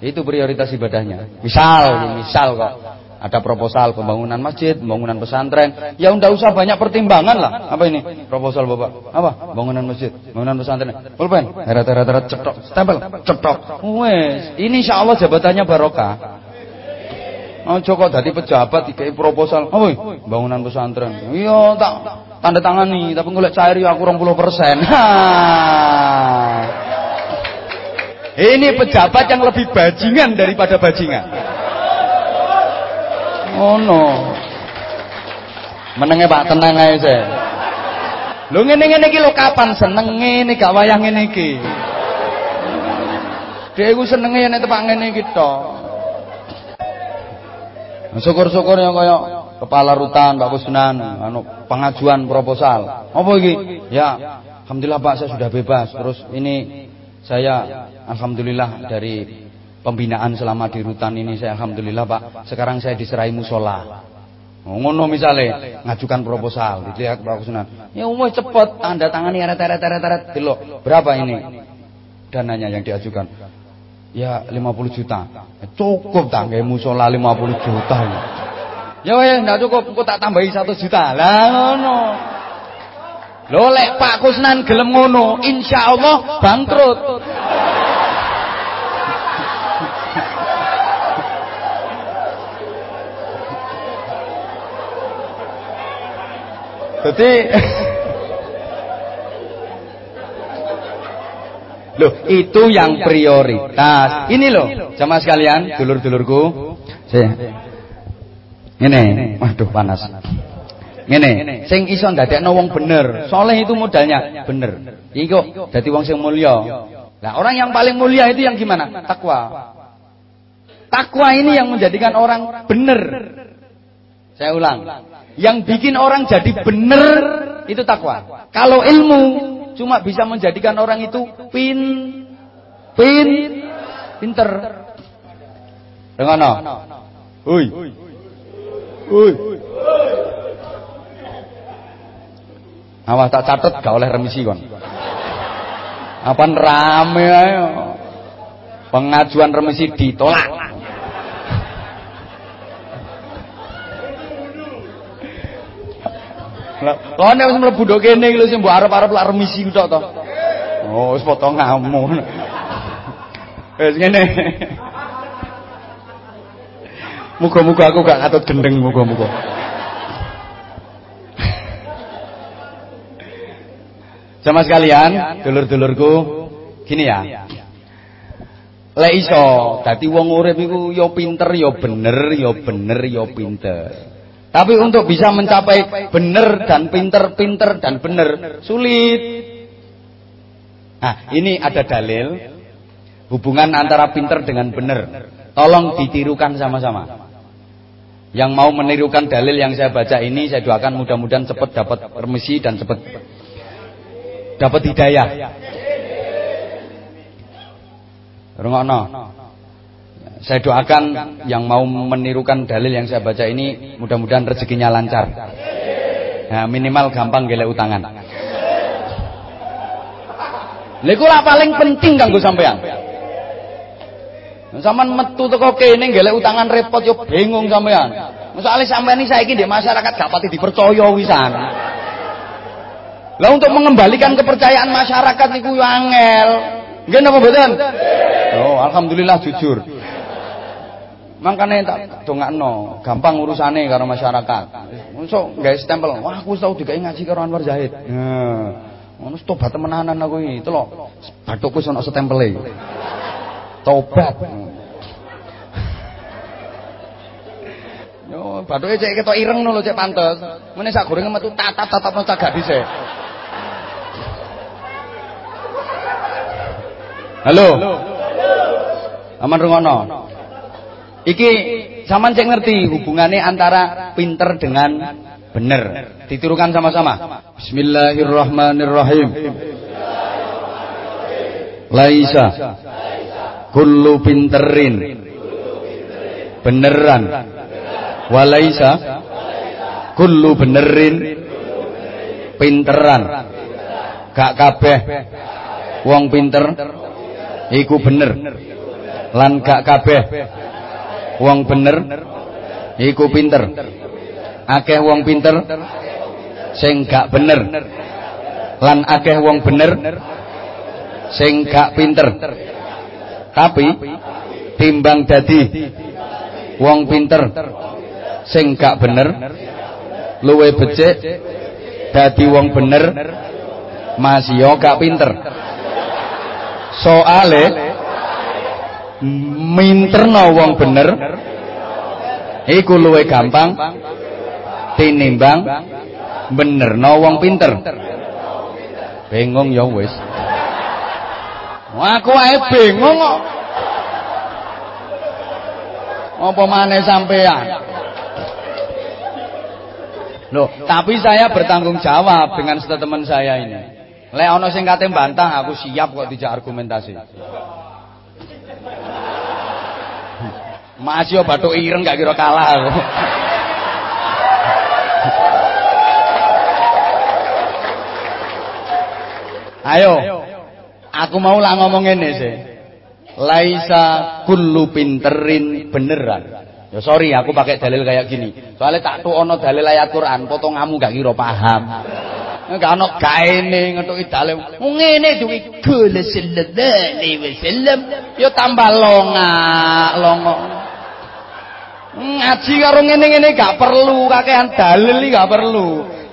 Itu prioritas ibadahnya. Misal, misal kok ada proposal pembangunan masjid, pembangunan pesantren, ya ndak usah banyak pertimbangan lah. Apa ini? Proposal Bapak. Apa? Bangunan masjid, bangunan pesantren. Pulpen, eret-eret cetok, stempel, cetok. Wes, ini insyaallah jabatannya barokah. Oh, kok dadi pejabat dikai proposal. Apa? Bangunan pesantren. Iya, tak tanda tangan nih, tapi golek cair ya aku 20%. Ha. Ini pejabat yang lebih bajingan daripada bajingan. Oh no. Menenge Pak tenang aja saya. Lho ngene-ngene kapan senenge ini gak wayah ngene iki. Dhek iku senenge nek tepak ngene tok. Syukur-syukur yang kaya kepala rutan Pak Kusnan anu pengajuan proposal. Apa iki? Ya, alhamdulillah Pak saya sudah bebas. Terus ini saya alhamdulillah dari pembinaan selama di rutan ini saya alhamdulillah Pak. Sekarang saya diserahi musola. Oh, ngono misale ngajukan proposal dilihat Pak Kusnan. Ya umum cepet tanda tangani eret-eret eret-eret delok. Berapa ini dananya yang diajukan? Ya 50 juta. Cukup tak nggih musola 50 juta. Ya wes ndak cukup, engko tak tambahi 1 juta. Lah ngono. Lho lek Pak Kusnan gelem ngono, insyaallah bangkrut. Jadi Loh, itu yang prioritas. Ini loh, sama sekalian, dulur-dulurku. Ini, waduh panas. Ngene, sing iso ndadekno wong bener. Soleh itu modalnya bener. Kok dadi wong sing mulya. Nah, orang yang paling mulia itu yang gimana? Takwa. Takwa ini yang menjadikan orang bener. Saya ulang. Yang bikin orang jadi benar itu takwa. Kalau ilmu cuma bisa menjadikan orang itu pin pin pinter. Dengono. Hui. Hui. Awas tak catet gak oleh remisi kon. Apa rame ayo. Pengajuan remisi ditolak. Lah, nek wis mlebu ndok kene iki lho sing mbok arep-arep lak remisi tok to. Oh, wis potong ngamu. Wis ngene. Muga-muga aku gak katut gendeng muga-muga. Sama sekalian, dulur-dulurku, gini ya. Lek iso, dadi wong urip iku ya pinter ya bener, ya bener ya pinter. Tapi untuk bisa mencapai benar dan pinter-pinter dan benar sulit. Nah, ini ada dalil hubungan antara pinter dengan benar. Tolong ditirukan sama-sama. Yang mau menirukan dalil yang saya baca ini saya doakan mudah-mudahan cepat dapat remisi dan cepat dapat hidayah. Rungokno. Saya doakan yang mau menirukan dalil yang saya baca ini mudah-mudahan rezekinya lancar. Nah, minimal gampang gelek utangan. Lha paling penting kanggo sampean. Sampeyan metu teko kene gelek utangan repot yo bingung sampean. Misale sampean iki saiki di masyarakat gak pati dipercaya wisan. Lah untuk mengembalikan kepercayaan masyarakat niku yo angel. Nggih napa mboten? Oh, alhamdulillah jujur. Makanya tak dongakno, gampang urusane karo masyarakat. Mosok gawe stempel, wah aku tau digawe ngaji karo Anwar Zahid. Nah, ngono tobat temenanan aku iki. Telok, bathukku ana stempele. Tobat. Yo, bathuke cek ketok ireng lho cek pantes. Mene sak gorenge metu tatap-tatapno cagak dhisik. Halo. Halo. Aman rungono. Iki sama cek ngerti hubungannya antara pinter dengan benar. Ditirukan sama-sama. Bismillahirrahmanirrahim. Laisa kullu pinterin. Beneran. Walaisa. Kullu benerin. Pinteran. Gak kabeh. Wong pinter. Iku bener. Lan gak kabeh. Wong bener. Iku pinter. Akeh wong pinter. Sing gak bener. Lan akeh wong bener. Sing gak pinter tapi timbang dadi wong pinter sing gak bener luwe becik dadi wong bener masih yo gak pinter. Soale minterno wong bener iku luwe gampang tinimbang benerno wong pinter. Bingung ya wis aku ae bingung kok apa maneh sampean Loh, tapi saya bertanggung jawab dengan statement saya ini. Lek ana sing kate bantah, aku siap kok dijak argumentasi. Mas yo bathuk ireng gak kira kalah aku. Ayo. Aku mau lah ngomong ini sih. Laisa kullu pinterin beneran. Ya sorry aku pakai dalil kayak gini. Soalnya tak tuh ono dalil ayat Quran, potonganmu gak kira paham. Gak ono gaene ngetuki dalil. Ngene duwi kula sallallahu wasallam ya tambah longa, longo. Ngaji karo ngene-ngene gak perlu, kakean dalil gak perlu.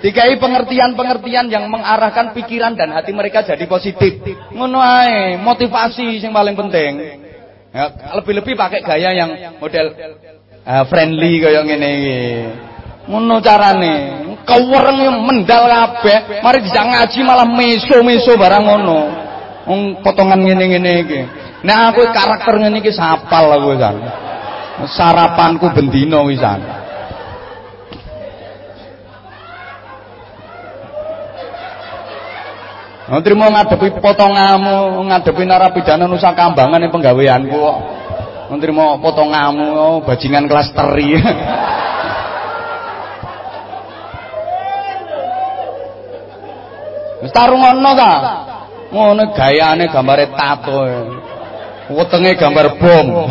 Dikai pengertian-pengertian yang mengarahkan pikiran dan hati mereka jadi positif. Ae, motivasi sing paling penting. Ya, lebih-lebih pakai gaya yang model uh, friendly kaya ngene iki. Ngono carane. Kewereng mendal kabeh, mari bisa ngaji malah meso-meso barang ngono. Wong potongan ngene-ngene iki. Nah aku karakter ngene iki sapal aku kan. Sarapanku bendino wisan. Nanti mau ngadepi potongamu, ngadepi narapidana Nusa Kambangan yang penggaweanku kok. Nanti mau potongamu, oh, bajingan kelas teri. Wis tarungono ta? Ngono gayane gambare tato. Wetenge gambar bom.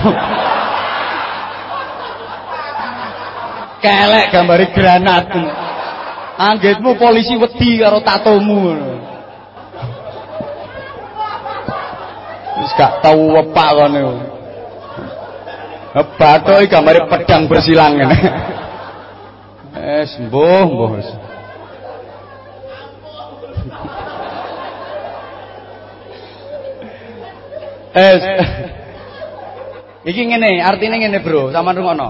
Kelek gambare granat. Anggitmu polisi wedi karo tatomu. Wis gak tau wepak kene. Bathoke gambare pedang bersilang ngene. Eh, mbuh, mbuh. Eh. Iki ngene, artine ngene, Bro. Sampeyan rungono.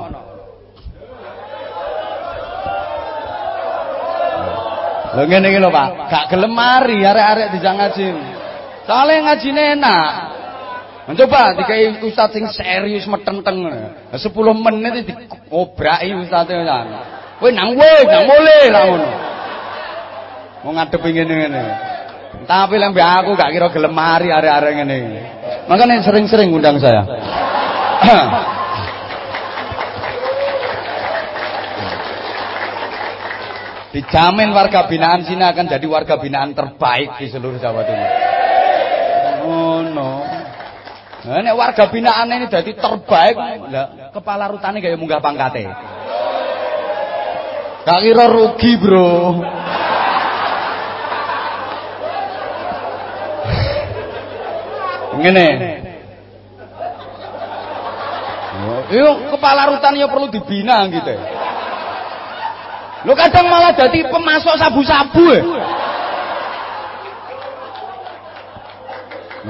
Lho ngene iki lho, Pak. Gak gelem mari arek-arek dijak ngaji. Soale ngajine enak. Mencoba dikai ustaz sing serius metenteng. 10 menit diobraki ustaz kan. Kowe nang kowe, nang mulih ra ngono. Mau ngadepi ngene-ngene. Tapi lembe aku gak kira gelem mari arek-arek ngene. Makanya sering-sering undang saya. Dijamin warga binaan sini akan jadi warga binaan terbaik di seluruh Jawa Timur. Oh no. Nah, ini warga binaan ini jadi terbaik. Lah, kepala rutane kayak munggah pangkate. Gak kira rugi, Bro. Ngene. Yo kepala rutan ya perlu dibina gitu. Lo kadang malah jadi pemasok sabu-sabu ya. No,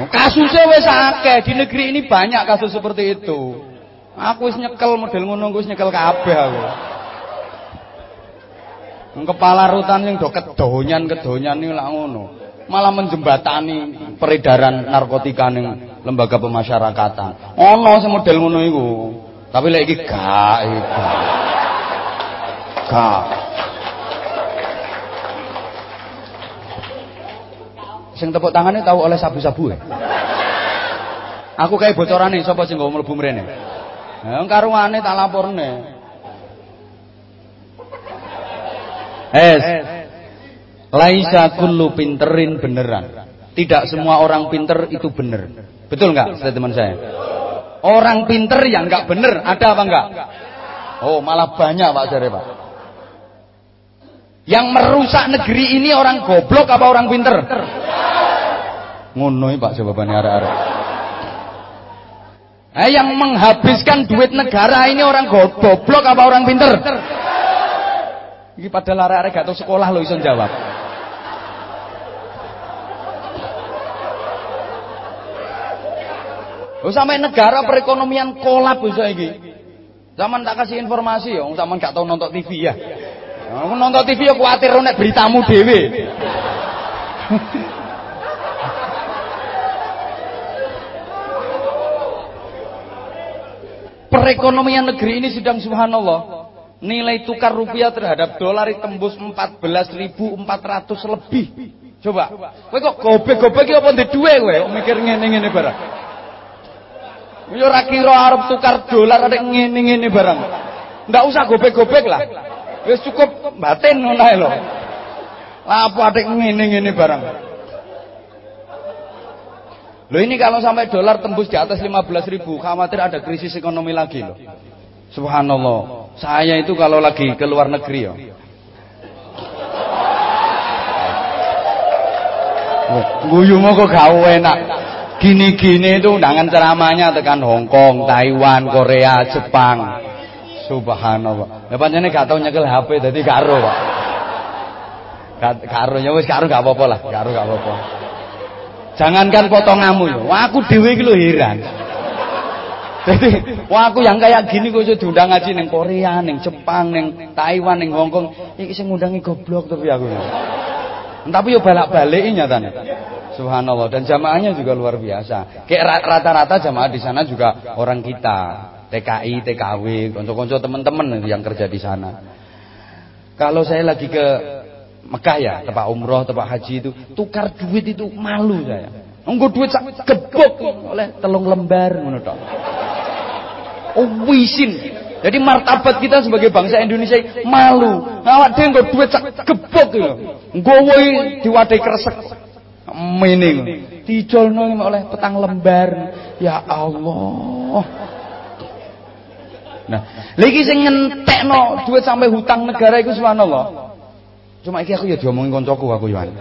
kasusnya wes akeh di negeri ini banyak kasus seperti itu. Aku wis nyekel model ngono wis nyekel kabeh aku. Kepala rutan yang do kedonyan-kedonyan ini lah ngono malah menjembatani peredaran narkotika ning lembaga pemasyarakatan. Ono sing model ngono iku. Tapi lek iki gak. Gak. Sing tepuk tangannya tahu oleh sabu-sabu ya? Aku kayak bocorane sapa sing nggo mlebu mrene. Ya karuane tak laporne. Es. Laisa kullu pinterin beneran. Tidak semua orang pinter itu bener. Betul nggak teman saya? Orang pinter yang nggak bener ada apa enggak? Oh malah banyak Pak Jare Pak. Yang merusak negeri ini orang goblok apa orang pinter? Ngono Pak jawabannya arek-arek. Eh yang menghabiskan duit negara ini orang goblok apa orang pinter? Ini pada arek-arek gak tahu sekolah lo iso jawab. Oh sampai negara perekonomian kolap bisa iki. Zaman tak kasih informasi ya, zaman gak tau nonton TV ya. Aku nonton TV ya kuatir nek beritamu dhewe. Perekonomian negeri ini sedang subhanallah nilai tukar rupiah terhadap dolar tembus 14.400 lebih. Coba, kowe kok gobek-gobek apa ndek dhuwe kowe mikir ngene-ngene barang. Yo ora kira arep tukar dolar ada ngene-ngene barang. Ndak usah gobek-gobek lah. Wis cukup batin ngono ae lho. Lah apa ada ngene-ngene barang. Loh ini kalau sampai dolar tembus di atas 15 ribu, khawatir ada krisis ekonomi lagi loh. Subhanallah. Saya itu kalau lagi ke luar negeri ya. Guyu mau kok gak enak. Gini-gini itu undangan ceramahnya tekan Hong Kong, Taiwan, Korea, Jepang. Subhanallah. Ya pancene gak tau nyekel HP dadi karo, Pak. Karo ya wis karo gak apa-apa lah, karo gak apa-apa. Jangankan potonganmu ya, aku dhewe iki lho heran. Jadi, wah aku yang kayak gini kok iso diundang ngaji ning Korea, ning Jepang, ning Taiwan, ning Hong Kong. Iki sing ngundangi goblok tapi aku. Tapi yo balak-baliki nyatane. Subhanallah dan jamaahnya juga luar biasa. Kayak rata-rata jamaah di sana juga orang kita, TKI, TKW, konco-konco teman-teman yang kerja di sana. Kalau saya lagi ke Mekah ya, tempat umroh, tempat haji itu, tukar duit itu malu saya. Engko duit sak gebok oleh telung lembar ngono tok. Oh. Jadi martabat kita sebagai bangsa Indonesia malu. Awak dhewe nggo duit sak gebok lho. Nggowo diwadahi kresek. Mening. Dijolno oleh petang lembar. Ya Allah. Nah, lagi sing ngentekno duit sampai hutang negara iku subhanallah. Cuma iki aku ya diomongin koncoku aku Yohan.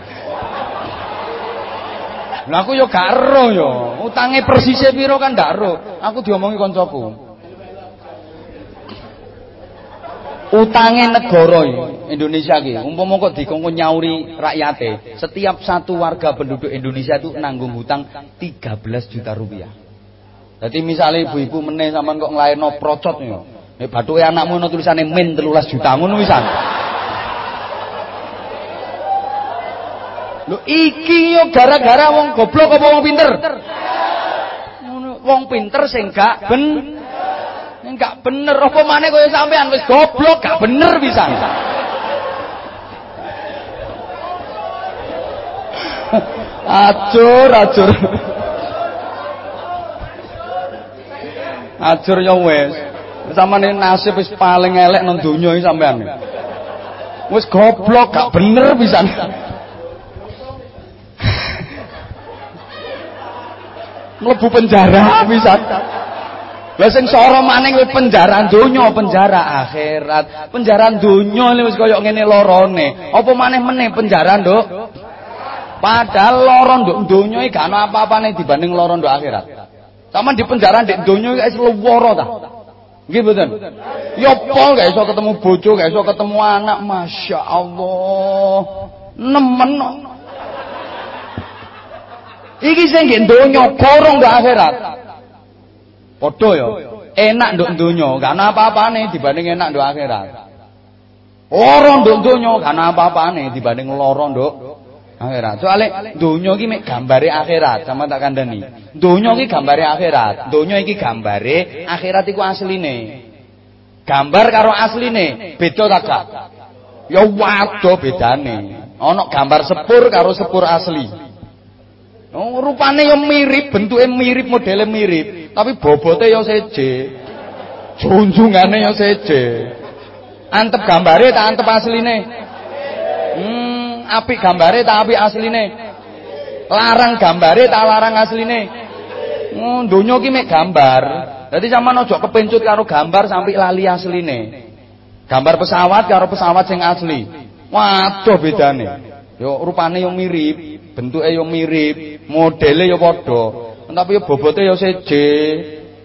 Lah aku ya gak ero ya. Utange persise piro kan gak ero. Aku diomongi koncoku. Utange negara Indonesia iki umpama kok dikongkon nyauri rakyate, setiap satu warga penduduk Indonesia itu nanggung hutang 13 juta rupiah. Jadi misalnya ibu-ibu meneh sampean kok nglairno procot ya. Nek bathuke anakmu ono tulisane min 13 juta ngono wisan. Lho iki yo gara-gara wong goblok apa wong pinter? Wong pinter sing gak ben gak bener apa maneh kaya sampean wis goblok gak bener bisa. Acur, acur. Acur yo wis. Samane nasib wis paling elek nang donya iki sampean. Wis goblok gak bener bisa. mlebu penjara bisa. Lah sing sora maning kuwi penjara donya, penjara akhirat. Penjara donya wis kaya ngene lorone. Apa maneh meneh penjara, Nduk? Padahal loro nduk donya iki gak ana apa-apane dibanding loro nduk akhirat. Sama di penjara ndek donya wis luwara ta. Nggih mboten? Ya pol gak iso ketemu bojo, gak iso ketemu anak, Masya Allah. Nemen Iki sing nggih donya gorong nduk akhirat. Padha ya. Enak nduk donya, gak ana apa-apane dibanding enak nduk akhirat. Ora nduk donya, gak ana apa-apane dibanding lara nduk akhirat. Soale donya iki mek gambare akhirat, sama tak kandhani. Donya iki gambare akhirat. Donya iki gambare, akhirat iku asline. Gambar karo asline beda ta gak? Ya wado bedane. Ana gambar sepur karo sepur asli. Oh, rupane yo mirip, bentuke mirip, modele mirip, tapi bobote yo seje. Junjungane yo seje. Antep gambare tak antep asline. Hmm, apik gambare tak apik asline. Larang gambare tak larang asline. Oh, donya ki mek gambar. Dadi sampean aja kepencut karo gambar sampai lali asline. Gambar pesawat karo pesawat sing asli. Waduh bedane. Yo rupane yo mirip, bentuke yo mirip, modele yo padha. Tapi yo bobote yo seje.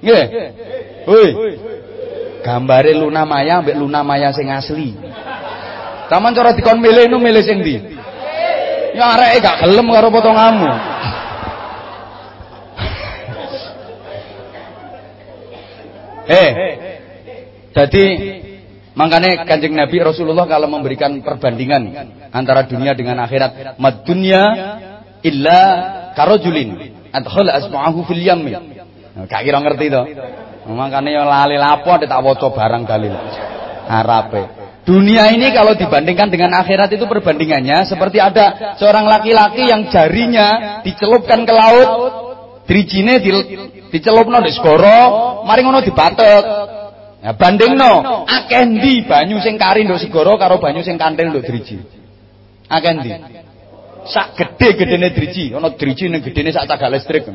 Nggih. Hoi. Gambare Luna Maya mbek Luna Maya sing asli. Taman cara dikon milih nu milih sing ndi? Ya areke gak gelem karo potonganmu. Eh. Jadi makanya Kanjeng Nabi Rasulullah kalau memberikan perbandingan antara dunia dengan akhirat, mad dunya illa karojulin adkhala asma'ahu fil yammi. Nah, gak kira ngerti to. Makanya yang lali lapo tak waca barang dalil. Arabe. Dunia ini kalau dibandingkan dengan akhirat itu perbandingannya seperti ada seorang laki-laki yang jarinya dicelupkan ke laut, drijine di, dicelupno di segara, mari ngono dibatek. Ya bandingno, akeh ndi banyu sing kari nduk segara karo banyu sing kanthil nduk driji. Akeh ndi? Sak gede-gedene driji, ana driji ning gedene sak cagak listrik.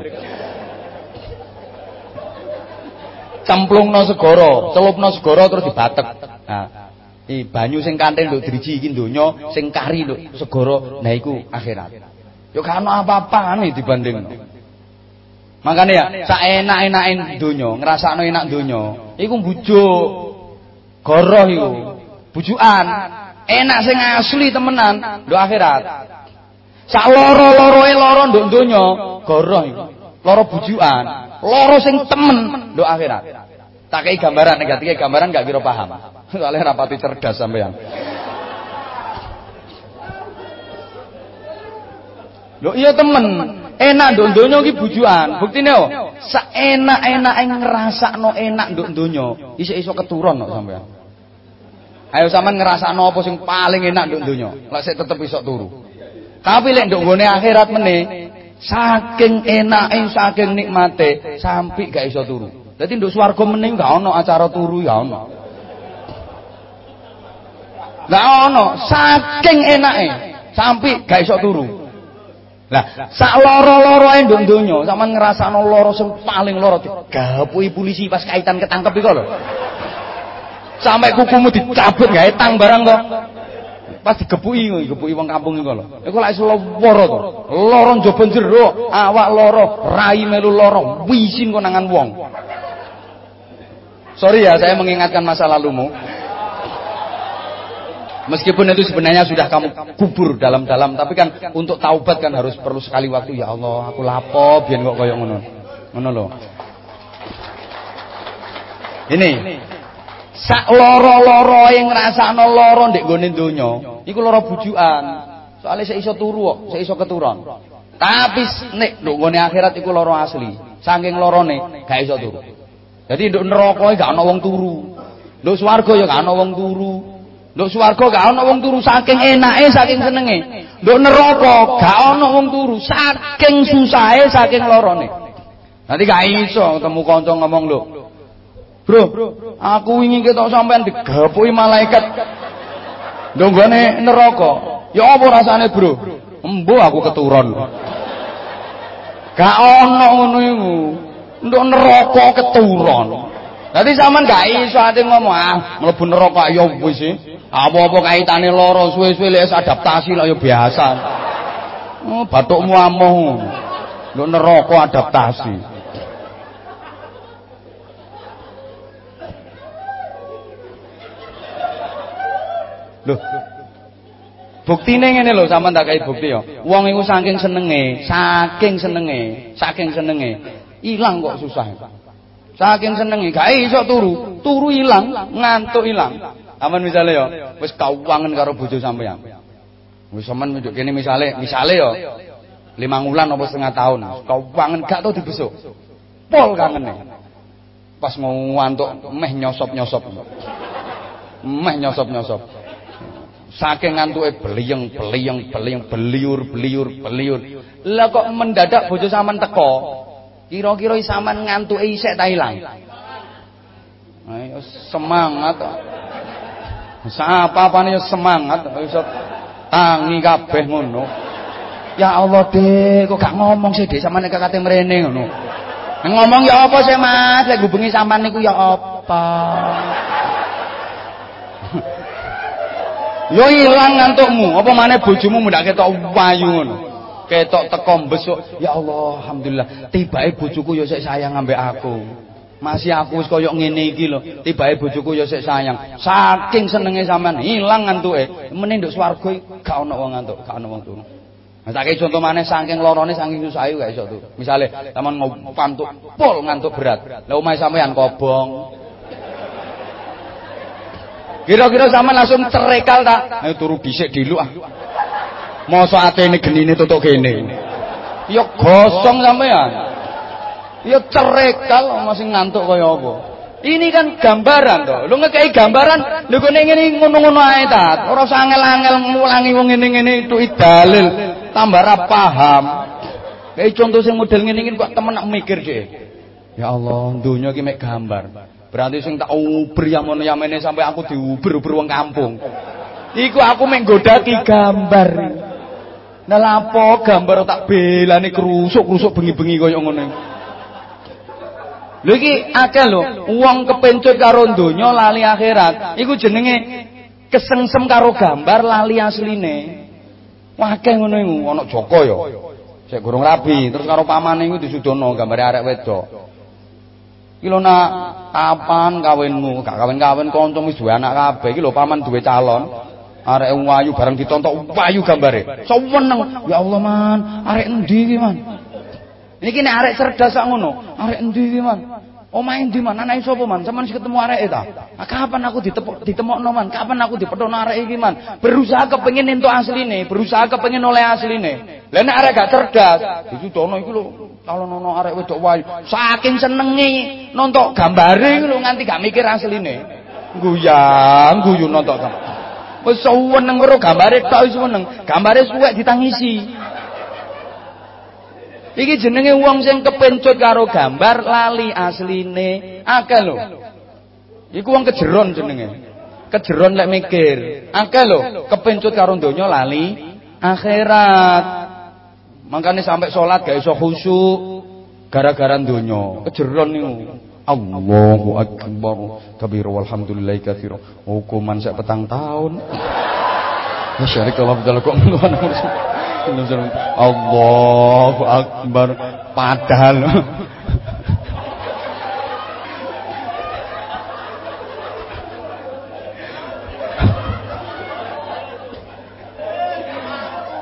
Cemplungno segara, celupno segara terus dibatek. Nah, I banyu sing kanthil nduk driji iki donya, sing kari nduk segara, nah iku akhirat. Yo gak ana apa-apane dibandingno. Makane ya, sak enak-enake donya, ngrasakno enak donya, iku bujuk. Goroh iku. Bujukan. Enak sing asli temenan nduk akhirat. Sak loro-loroe loro nduk donya, goroh iku. Loro bujukan, loro sing temen nduk akhirat. Tak kei gambaran, gak gambaran gak kira paham. Soalnya rapati cerdas sampean. Lho iya temen, enak nduk donya iki bujukan. Buktine yo, saenak-enake ngrasakno enak nduk donya, iso-iso keturun kok sampean. Ayo sampean ngrasakno apa sing paling enak nduk donya, lek sik tetep iso turu. Tapi lek nduk gone akhirat meneh, saking enake, saking nikmate, sampai gak iso turu. Dadi nduk swarga meneh gak ono acara turu ya ono. Gak ono, saking enake, sampai gak iso turu. Lah, sak loro-loroe nduk donya, sampean ngrasakno loro sing paling loro digapuhi polisi pas kaitan ketangkep iku lho. Sampai kukumu dicabut gawe tang barang to. Pas digepuki digepuki wong kampung iku lho. Iku lak loro to. Loro njaba jero, awak loro, rai melu loro, wisin konangan wong. Sorry ya, saya mengingatkan masa lalumu. Meskipun itu sebenarnya sudah kamu kubur dalam-dalam, tapi kan untuk taubat kan harus perlu sekali waktu. Ya Allah, aku lapo biar kok koyo ngono. Ngono lho. Ini sak loro-loro yang ngrasakno loro ndek gone donya, iku loro bujukan. Soalnya saya iso turu saya iso keturun. Tapi nek nduk gone akhirat iku loro asli. Saking lorone gak iso turu. Jadi nduk neraka gak ana wong turu. Nduk swarga ya gak ana wong turu. Nduk swarga gak ana wong turu saking enake saking senenge. Nduk neraka gak ana wong turu saking susahe saking lorone. Nanti gak iso ketemu kanca ngomong lho. Bro, aku ingin ketok sampean digapuhi malaikat. Ndonggone neraka. Ya apa rasane, Bro? Embo aku keturun. Gak ana ngono iku. Nduk neraka keturun. Dadi sampean gak iso ate ngomong ah mlebu neraka ya wis sih. Apa-apa kaitane lara suwe-suwe lek adaptasi lah ya biasa. Oh, batukmu. Nduk neraka adaptasi. Loh. Buktine ngene lho sampean tak kei bukti ya. Wong iku saking senenge, saking senenge, saking senenge, ilang kok susah. Saking senenge gak iso turu, turu ilang, ngantuk ilang. Aman misale ya, wis kauwangen karo bojo sampean. Wis sampean njuk kene misale, misale ya lima wulan apa setengah tahun, kauwangen gak tau dibesuk. Pol kangene. Pas mau ngantuk meh nyosop-nyosop. Meh nyosop-nyosop. Saking ngantuke beliyeng, beliyeng, beliyeng, beliur, beliur, beliur. Lah kok mendadak bojo sampean teko? Kira-kira sampean ngantuke isek ta ilang? Ayo semangat. Sapa-apane yo semangat iso tangi kabeh ngono. Ya Allah, Dik, kok gak ngomong sih, Dik, sampean nek kate mrene ngono. Ngomong ya apa sih, Mas? Lek hubungi sampean niku ya apa? Yo ilang ngantukmu, apa maneh bojomu mendak ketok wayu ngono. Ketok teko besok, ya Allah, alhamdulillah, tibake bojoku yo sik sayang ambek aku. Masih aku wis koyo ngene iki lho, tibake bojoku yo sik sayang. Saking senenge sampean ilang ngantuke, meneh nduk swarga gak ana wong ngantuk, gak ana wong turu. Nah, contoh maneh saking lorone saking susahe gak iso tuh. Misale sampean ngantuk pol ngantuk berat. Lah omahe sampean kobong, Kira-kira sama langsung cerekal tak? Ayo turu dhisik dulu ah. Mosok atene genine tutuk kene. Ya gosong sampean. Ya cerekal masih ngantuk kaya apa. Ini kan gambaran toh. Lu ngekei gambaran, lu kene ngene ngono-ngono ae ta. Ora usah angel-angel mulangi wong ngene-ngene itu dalil. Tambah ra paham. Kayak contoh sing model ngene iki kok temen nak mikir deh. Ya Allah, dunia iki mek gambar. Berarti sing tak uber yamono yamene sampai aku diuber-uber wong kampung. Iku aku mek godaki gambar. Nah lapo gambar tak belani kerusuk-kerusuk bengi-bengi kaya ngono. Lho iki akeh lho, wong kepencut karo donya lali akhirat. Iku jenenge kesengsem karo gambar lali asline. Akeh ngono iku, ana Joko ya. Sik gurung rabi, terus karo pamane iku disudono gambare arek wedok. Iki lho nak kapan kawinmu? Gak kawin-kawin kanca wis duwe anak kabeh. Iki lho paman duwe calon. Arek wayu bareng ditontok wayu gambare. Seneng. Ya Allah man, arek endi iki man? Niki nek arek cerdas sak ngono. Arek endi iki man? Omahe endi man? Anake sapa man? Sampeyan ketemu arek ta? Nah, kapan aku ditepuk ditemokno man? Kapan aku dipethono arek iki man? Berusaha kepengin entuk asline, berusaha kepengin oleh asline. Lah nek arek gak cerdas, itu dono iku lho kalau nono arek wedok wayu, saking senenge nonton gambare iku lho nganti gak mikir asline. Guyang, guyu nonton gambar. Wis seneng karo gambare tok wis seneng. Gambare suwek ditangisi. Iki jenenge wong sing kepencut karo gambar lali asline. Akeh lho. Iku wong kejeron jenenge. Kejeron lek mikir. Akeh lho kepencut karo donya lali akhirat. Makanya sampai sholat gak iso khusyuk gara-gara donya. Kejeron niku. Allahu akbar kabir walhamdulillahi katsira. Hukuman sak petang tahun. Masyaallah kalau kok ngono. Allahu Akbar padahal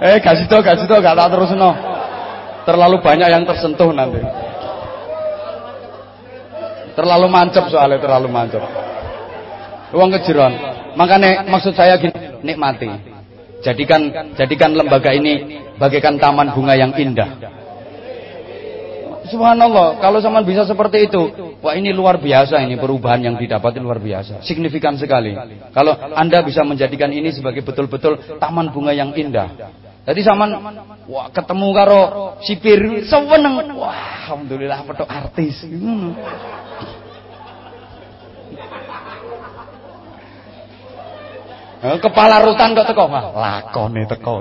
Eh kasih tau kasih tau gak tak terus no. Terlalu banyak yang tersentuh nanti. Terlalu mancep soalnya terlalu mancep. Uang kejeron. Makanya maksud saya gini, nikmati. Jadikan jadikan lembaga ini bagaikan taman bunga yang indah. Subhanallah, kalau zaman bisa seperti itu, wah ini luar biasa ini perubahan yang didapat luar biasa, signifikan sekali. Kalau Anda bisa menjadikan ini sebagai betul-betul taman bunga yang indah. Jadi zaman wah ketemu karo sipir seweneng, wah alhamdulillah foto artis. Hmm. Kepala rutan kok teko? Lakone teko.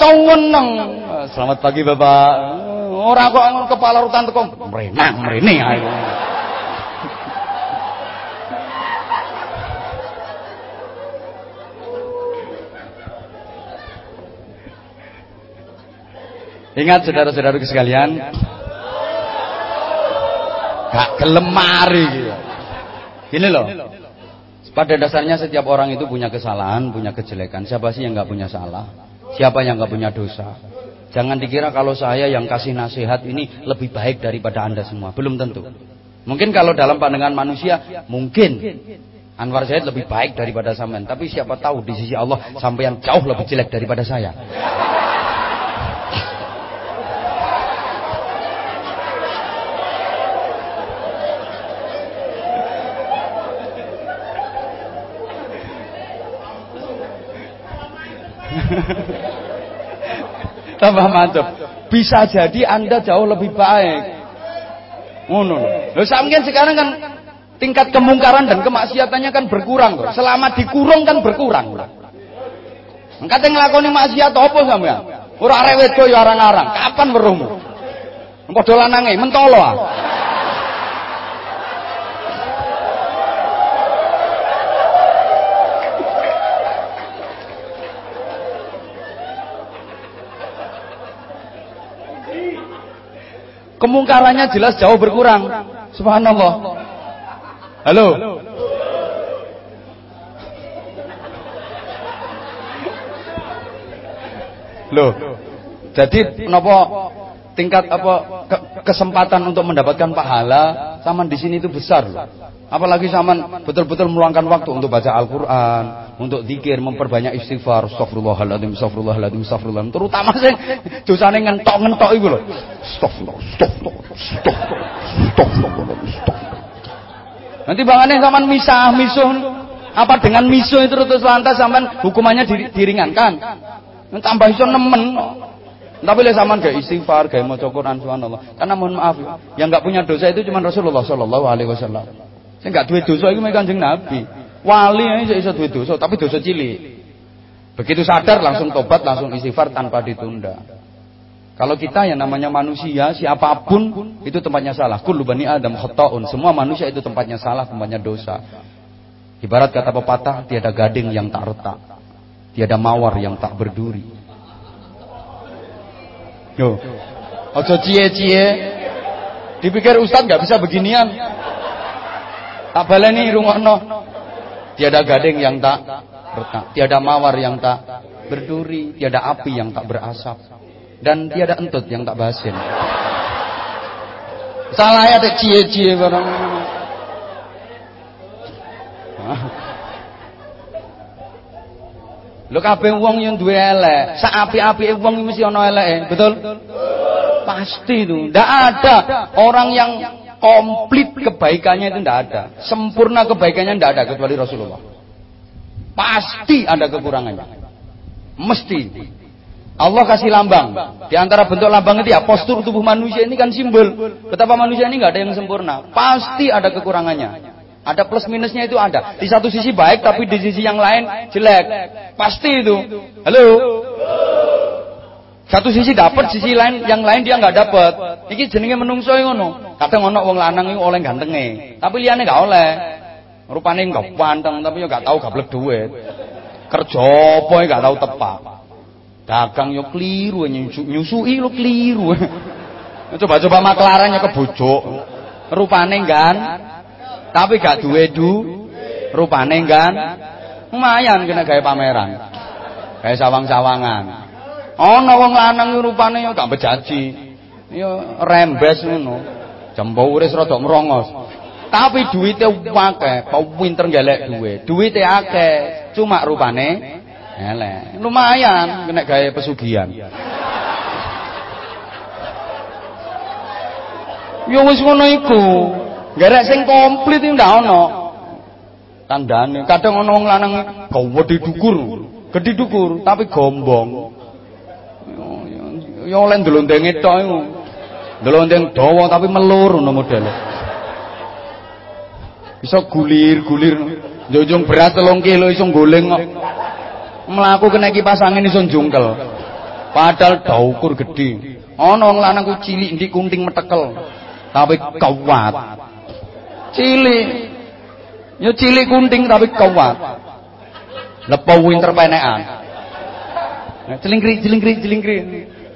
Seneng. Selamat pagi Bapak. Ora kok kepala rutan teko mrenang mrene ae. Ingat saudara-saudara sekalian, gak kelemari gitu. Gini loh. Pada dasarnya setiap orang itu punya kesalahan, punya kejelekan. Siapa sih yang nggak punya salah? Siapa yang nggak punya dosa? Jangan dikira kalau saya yang kasih nasihat ini lebih baik daripada anda semua. Belum tentu. Mungkin kalau dalam pandangan manusia, mungkin Anwar Zaid lebih baik daripada sampean. Tapi siapa tahu di sisi Allah sampai yang jauh lebih jelek daripada saya. Tambah mantap. Bisa jadi Anda jauh lebih baik. Ngono lho. sampeyan sekarang kan tingkat kemungkaran dan kemaksiatannya kan berkurang. Selama dikurung kan berkurang. Engkate nglakoni maksiat apa sampean? Ora arek wedok ya arang-arang. Kapan weruhmu? Padha lanange mentolo ah. Kemungkarannya jelas jauh berkurang. Subhanallah. Halo. Loh. Jadi kenapa tingkat apa ke, kesempatan untuk mendapatkan pahala Taman di sini itu besar loh. Apalagi zaman betul-betul meluangkan waktu untuk baca Al-Quran, untuk zikir, memperbanyak istighfar, astagfirullahaladzim, astagfirullahaladzim, astagfirullahaladzim. Terutama sih dosanya ngentok-ngentok itu loh. Astagfirullah, astagfirullah, astagfirullah, astagfirullah. Nanti bangannya zaman misah, misuh. Apa dengan misuh itu terus lantas zaman hukumannya diringankan. Tambah iso nemen. Tapi le zaman gak istighfar, gak maca Quran subhanallah. Karena mohon maaf yang nggak punya dosa itu cuma Rasulullah sallallahu alaihi wasallam. Sing gak duwe dosa iku Kanjeng Nabi. Wali aja iso duwe dosa, tapi dosa cilik. Begitu sadar langsung tobat, langsung istighfar tanpa ditunda. Kalau kita yang namanya manusia, siapa pun itu tempatnya salah. Kullu bani Adam khata'un. Semua manusia itu tempatnya salah, tempatnya dosa. Ibarat kata pepatah, tiada gading yang tak retak. Tiada mawar yang tak berduri. Yo. Ojo cie-cie. Dipikir Ustaz nggak bisa beginian. Tak baleni rungokno. Tiada gading yang tak retak, tiada mawar yang tak berduri, tiada api yang tak berasap, dan tiada entut yang tak basin. Salah ya tak cie-cie barang. Lho kabeh wong yang duwe elek, sak apik-apike wong mesti ana eleke, betul? Pasti itu. Ndak ada orang yang komplit kebaikannya itu ndak ada. Sempurna kebaikannya ndak ada kecuali Rasulullah. Pasti ada kekurangannya. Mesti. Allah kasih lambang. Di antara bentuk lambang itu ya postur tubuh manusia ini kan simbol. Betapa manusia ini nggak ada yang sempurna. Pasti ada kekurangannya. Ada plus minusnya itu ada. Di satu sisi baik tapi di sisi yang lain jelek. Pasti itu. Halo. Satu sisi dapat, sisi lain yang lain dia nggak dapat. Iki jenenge menungso ngono. Kadang ono wong lanang iku oleh gantenge, tapi liyane nggak oleh. Rupane enggak panteng tapi yo gak tahu gablek duit. Kerja apa gak tahu tepak. Dagang yo keliru nyusui lo keliru. Coba-coba maklaran yo kebujuk. Rupane kan tapi gak duwe du rupane kan lumayan kena gawe pameran gawe sawang-sawangan ana wong lanang rupane yo gak bejaji yo rembes ngono. Jembure rada merongos tapi duitnya akeh pinter golek duit duitnya akeh cuma rupane elek. Lumayan kena gawe pesugihan. Yo wis ngono iku. Garek sing komplit iki ndak ono. Tandane kadang ono wong lanang gede dukur, gede dukur tapi gombong. Ya oleh ndelondenge tok iku. Ndelondeng dawa tapi melur ngono modele. Bisa gulir-gulir. Njunjung berat telung kilo iso goleng kok. Mlaku kena kipas angin iso jungkel. Padahal daukur gede. Ana wong lanang ku cilik ndik kunting metekel. Tapi kuat. Cilik. Ya cilik kunting tapi kuat. Lepo winter penekan. Nah, celingkri celingkri celingkri.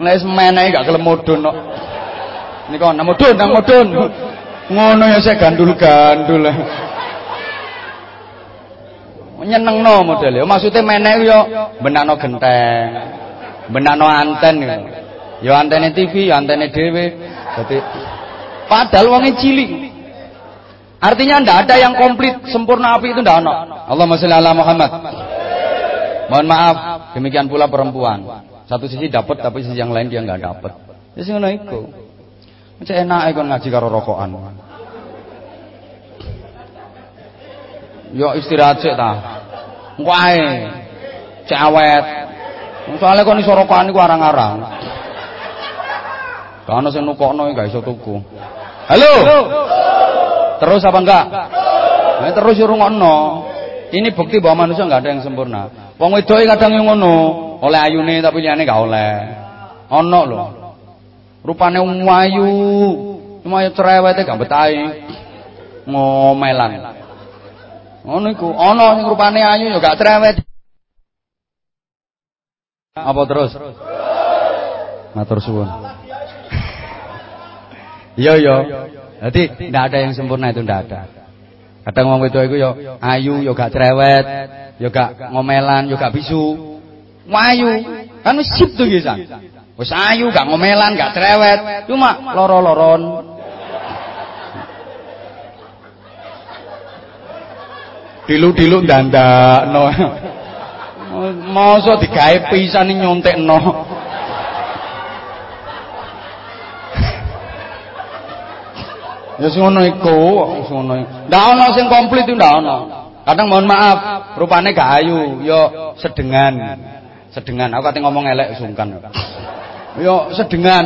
Nek semenehi gak gelem mudhun kok. Nika nang mudhun nang mudhun. Ngono ya saya gandul-gandul. Nyenengno model ya. Maksudnya menek yo benakno genteng. Benakno anten yo. Ya antene TV, ya antene dhewe. Dadi padahal wonge cilik. Artinya tidak ada yang komplit sempurna api itu tidak. Allahumma sholli ala Muhammad. Mohon maaf, demikian pula perempuan. Satu sisi dapat tapi sisi yang lain dia nggak dapat. Ya sing ngono iku. Cek enak kon ngaji karo rokokan. Yo istirahat sik ta. Wae. Cek awet. Soale kon iso rokokan iku arang-arang. Kana sing nukokno gak iso tuku. Halo. Terus apa enggak? Nah, terus yo rungokno. Ini bukti bahwa manusia enggak ada yang sempurna. Wong wedoke kadang yang ngono, oleh ayune tapi liyane enggak oleh. Ono lho. Wayu, cuma yo cerewete gak betahi. Ngomelan. Ngono iku, ono sing rupane ayu yo gak cerewet. Apa terus? Matur suwun. Iya iya. Jadi tidak ada yang sempurna itu tidak ada. Kadang wong wedok iku yo ayu, yo gak cerewet, yo gak ngomelan, gak bisu wayu. Kan wis sip to ya, Wis ayu, gak ngomelan, gak cerewet. Cuma loro-loron. Dilu-dilu dandakno. Mosok digawe pisan nyontekno. Ya yes, ngono iku, wis ngono. Ndak ana sing komplit itu ndak ana. Kadang mohon maaf, rupane gak ayu, yo sedengan. Sedengan, aku kate ngomong elek sungkan. Yo sedengan,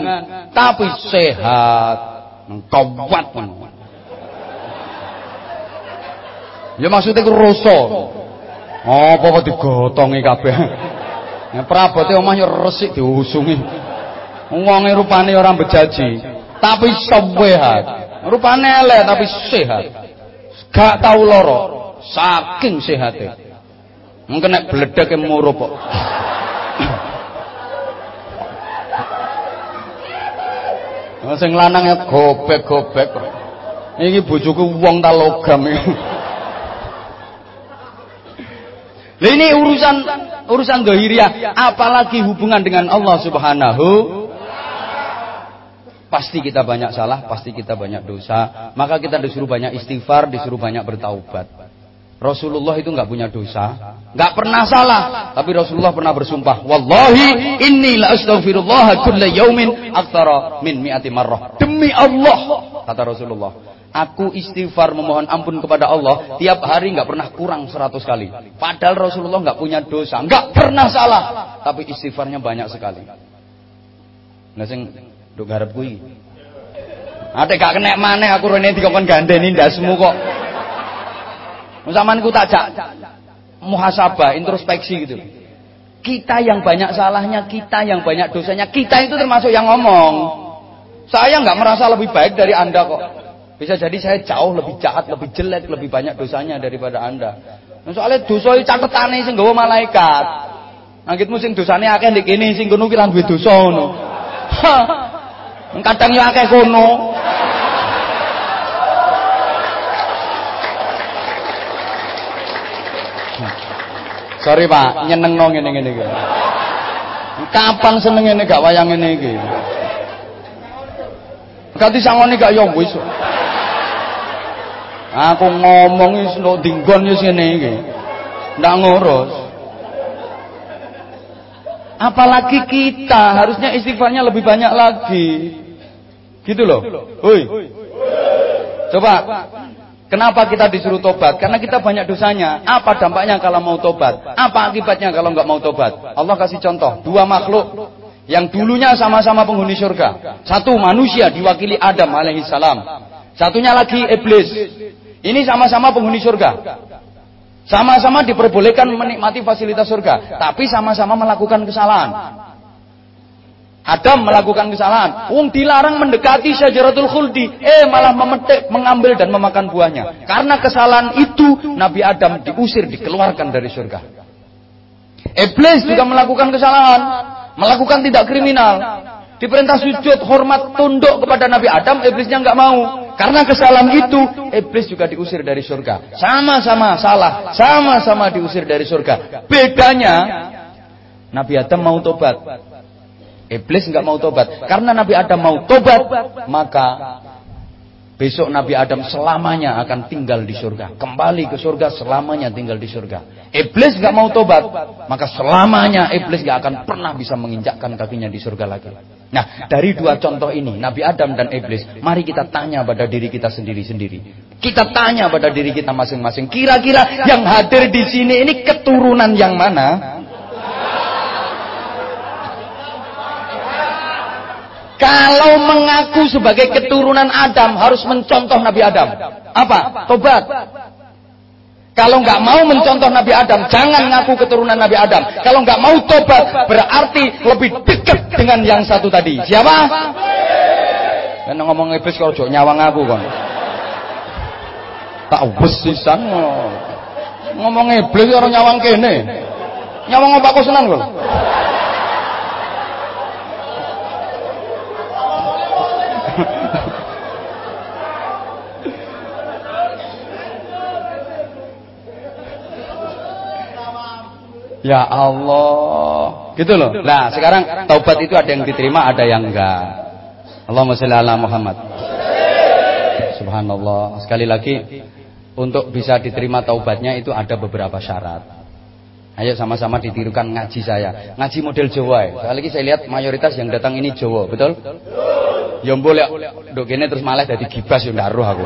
tapi sehat. Kuat ngono. Ya maksudnya ku rasa. Apa kok digotongi kabeh. Ya prabote omah yo resik diusungi. Wonge rupane ora bejaji, tapi sehat. Rupane elek tapi sehat. Gak tau loro, saking sehate. Mungkin nek bledek murup kok. Sing lanang ya gobek-gobek kok. Iki bojoku wong ta logam iki. Lah ini urusan urusan dohiriah, apalagi hubungan dengan Allah Subhanahu Pasti kita banyak salah, pasti kita banyak dosa. Maka kita disuruh banyak istighfar, disuruh banyak bertaubat. Rasulullah itu nggak punya dosa, nggak pernah salah, tapi Rasulullah pernah bersumpah, "Wallahi inni la astaghfirullah kulla yaumin aktsara min mi'ati marrah." Demi Allah, kata Rasulullah, aku istighfar memohon ampun kepada Allah tiap hari nggak pernah kurang 100 kali. Padahal Rasulullah nggak punya dosa, nggak pernah salah, tapi istighfarnya banyak sekali. Nah, sing Nduk garep kuwi. Ate gak kena maneh aku rene dikon gandeni ndasmu kok. Sampeyan ku tak muhasabah, introspeksi gitu. Kita yang banyak salahnya, kita yang banyak dosanya, kita itu termasuk yang ngomong. Saya nggak merasa lebih baik dari Anda kok. Bisa jadi saya jauh lebih jahat, lebih jelek, lebih banyak dosanya daripada Anda. Nah, soalnya dosa itu catetane sing nggawa malaikat. Angkitmu sing dosane akeh ndek kene sing kono ki duwe dosa. Kadang yo akeh kono. Sorry Pak, nyenengno ngene-ngene iki. Kapan seneng ngene gak wayang ngene iki? Ganti sangone gak yo wis. Aku ngomong wis ndok dinggon wis. Ndak ngurus. Apalagi kita harusnya istighfarnya lebih banyak lagi. Gitu loh. Hoi. Coba. Kenapa kita disuruh tobat? Karena kita banyak dosanya. Apa dampaknya kalau mau tobat? Apa akibatnya kalau nggak mau tobat? Allah kasih contoh. Dua makhluk yang dulunya sama-sama penghuni surga. Satu manusia diwakili Adam alaihissalam. Satunya lagi iblis. Ini sama-sama penghuni surga. Sama-sama diperbolehkan menikmati fasilitas surga, tapi sama-sama melakukan kesalahan. Adam melakukan kesalahan. Wong dilarang mendekati syajaratul khuldi, eh malah memetik, mengambil dan memakan buahnya. Karena kesalahan itu Nabi Adam diusir, dikeluarkan dari surga. Iblis juga melakukan kesalahan, melakukan tidak kriminal. Diperintah sujud, hormat, tunduk kepada Nabi Adam, iblisnya nggak mau. Karena kesalahan itu, iblis juga diusir dari surga. Sama-sama salah, sama-sama diusir dari surga. Bedanya, Nabi Adam mau tobat. Iblis nggak mau tobat. Karena Nabi Adam mau tobat, maka Besok Nabi Adam selamanya akan tinggal di surga. Kembali ke surga selamanya tinggal di surga. Iblis gak mau tobat. Maka selamanya iblis gak akan pernah bisa menginjakkan kakinya di surga lagi. Nah dari dua contoh ini. Nabi Adam dan iblis. Mari kita tanya pada diri kita sendiri-sendiri. Kita tanya pada diri kita masing-masing. Kira-kira yang hadir di sini ini keturunan yang mana? Kalau mengaku sebagai keturunan Adam harus mencontoh Nabi Adam. Apa? Tobat. Kalau nggak mau mencontoh Nabi Adam, jangan ngaku keturunan Nabi Adam. Kalau nggak mau tobat, berarti lebih dekat dengan yang satu tadi. Siapa? Karena ngomong iblis kalau jok nyawang aku kan. Tak besisan ngomong iblis orang nyawang kene. Nyawang aku senang loh. Ya Allah. Gitu loh. Nah, sekarang taubat itu ada yang diterima, ada yang enggak. Allahumma sholli ala Muhammad. Subhanallah. Sekali lagi untuk bisa diterima taubatnya itu ada beberapa syarat. Ayo sama-sama ditirukan ngaji saya. Ngaji model Jawa. Sekali lagi saya lihat mayoritas yang datang ini Jawa, betul? Ya boleh dok ini terus malah jadi gibas ya ndak aku.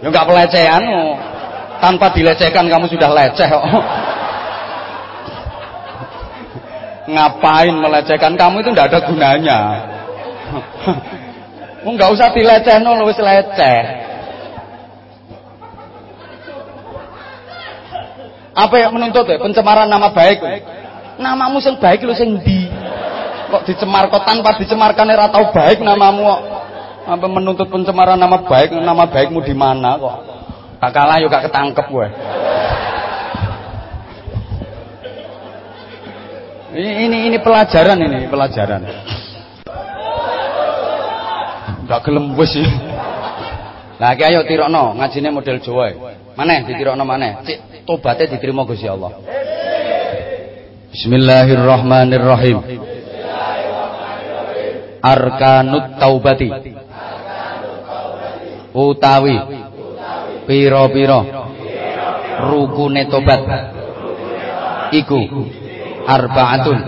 Ya enggak pelecehan tanpa dilecehkan kamu sudah leceh kok. Ngapain melecehkan kamu itu enggak ada gunanya. Enggak usah dilecehno wis leceh. Apa yang menuntut ya? Pencemaran nama baik. Namamu sing baik lu sing di. Kok dicemar kok tanpa dicemarkan ora tau baik namamu. Apa menuntut pencemaran nama baik, nama baikmu di mana kok? Gak kalah yo gak ketangkep gue. Ini, ini ini pelajaran ini, pelajaran. Gak gelem wis sih. Lah ayo tirokno, ngajine model Jawa. Maneh ditirokno maneh. Cik tobatnya diterima Gusti Allah. Bismillahirrahmanirrahim. Arkanut taubati. Utawi piro-piro rukune tobat. Iku arbaatun.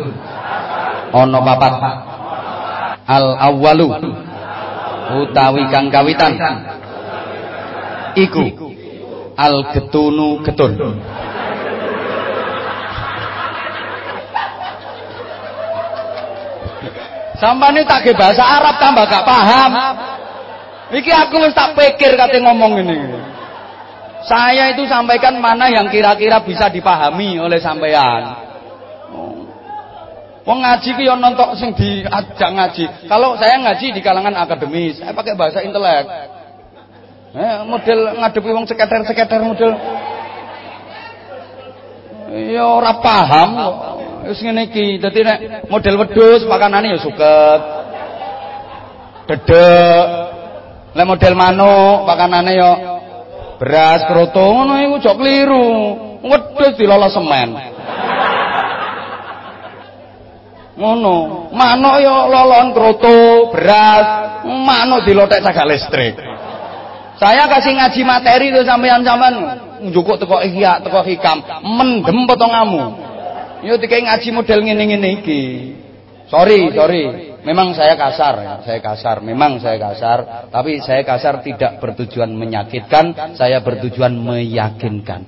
Ana papat. Al awwalu utawi kang kawitan. Iku al getunu getun ini tak bahasa Arab tambah gak paham. Iki aku wis tak pikir kate ngomong ini. Saya itu sampaikan mana yang kira-kira bisa dipahami oleh sampean. Wong ngaji ki yo nontok sing diajak ngaji. Kalau saya ngaji di kalangan akademis, saya pakai bahasa intelek. Eh, model ngadepi wong seketer-seketer model. Ya ora paham kok. Wis ngene iki. Dadi nek model wedhus pakanane ya suket. Dedek. Nek model manuk pakanane ya beras, kroto ngono iku jok kliru. Wedhus dilolo semen. Ngono. Manuk ya lolon kroto, beras, manuk dilotek cagak listrik. Saya kasih ngaji materi tuh sampean-sampean njukuk teko ihya, teko hikam, mendem potongamu. Yo dikai ngaji model ngene-ngene iki. Sorry, sorry. Memang saya kasar, ya. saya kasar. Memang saya kasar, tapi saya kasar tidak bertujuan menyakitkan, saya bertujuan meyakinkan.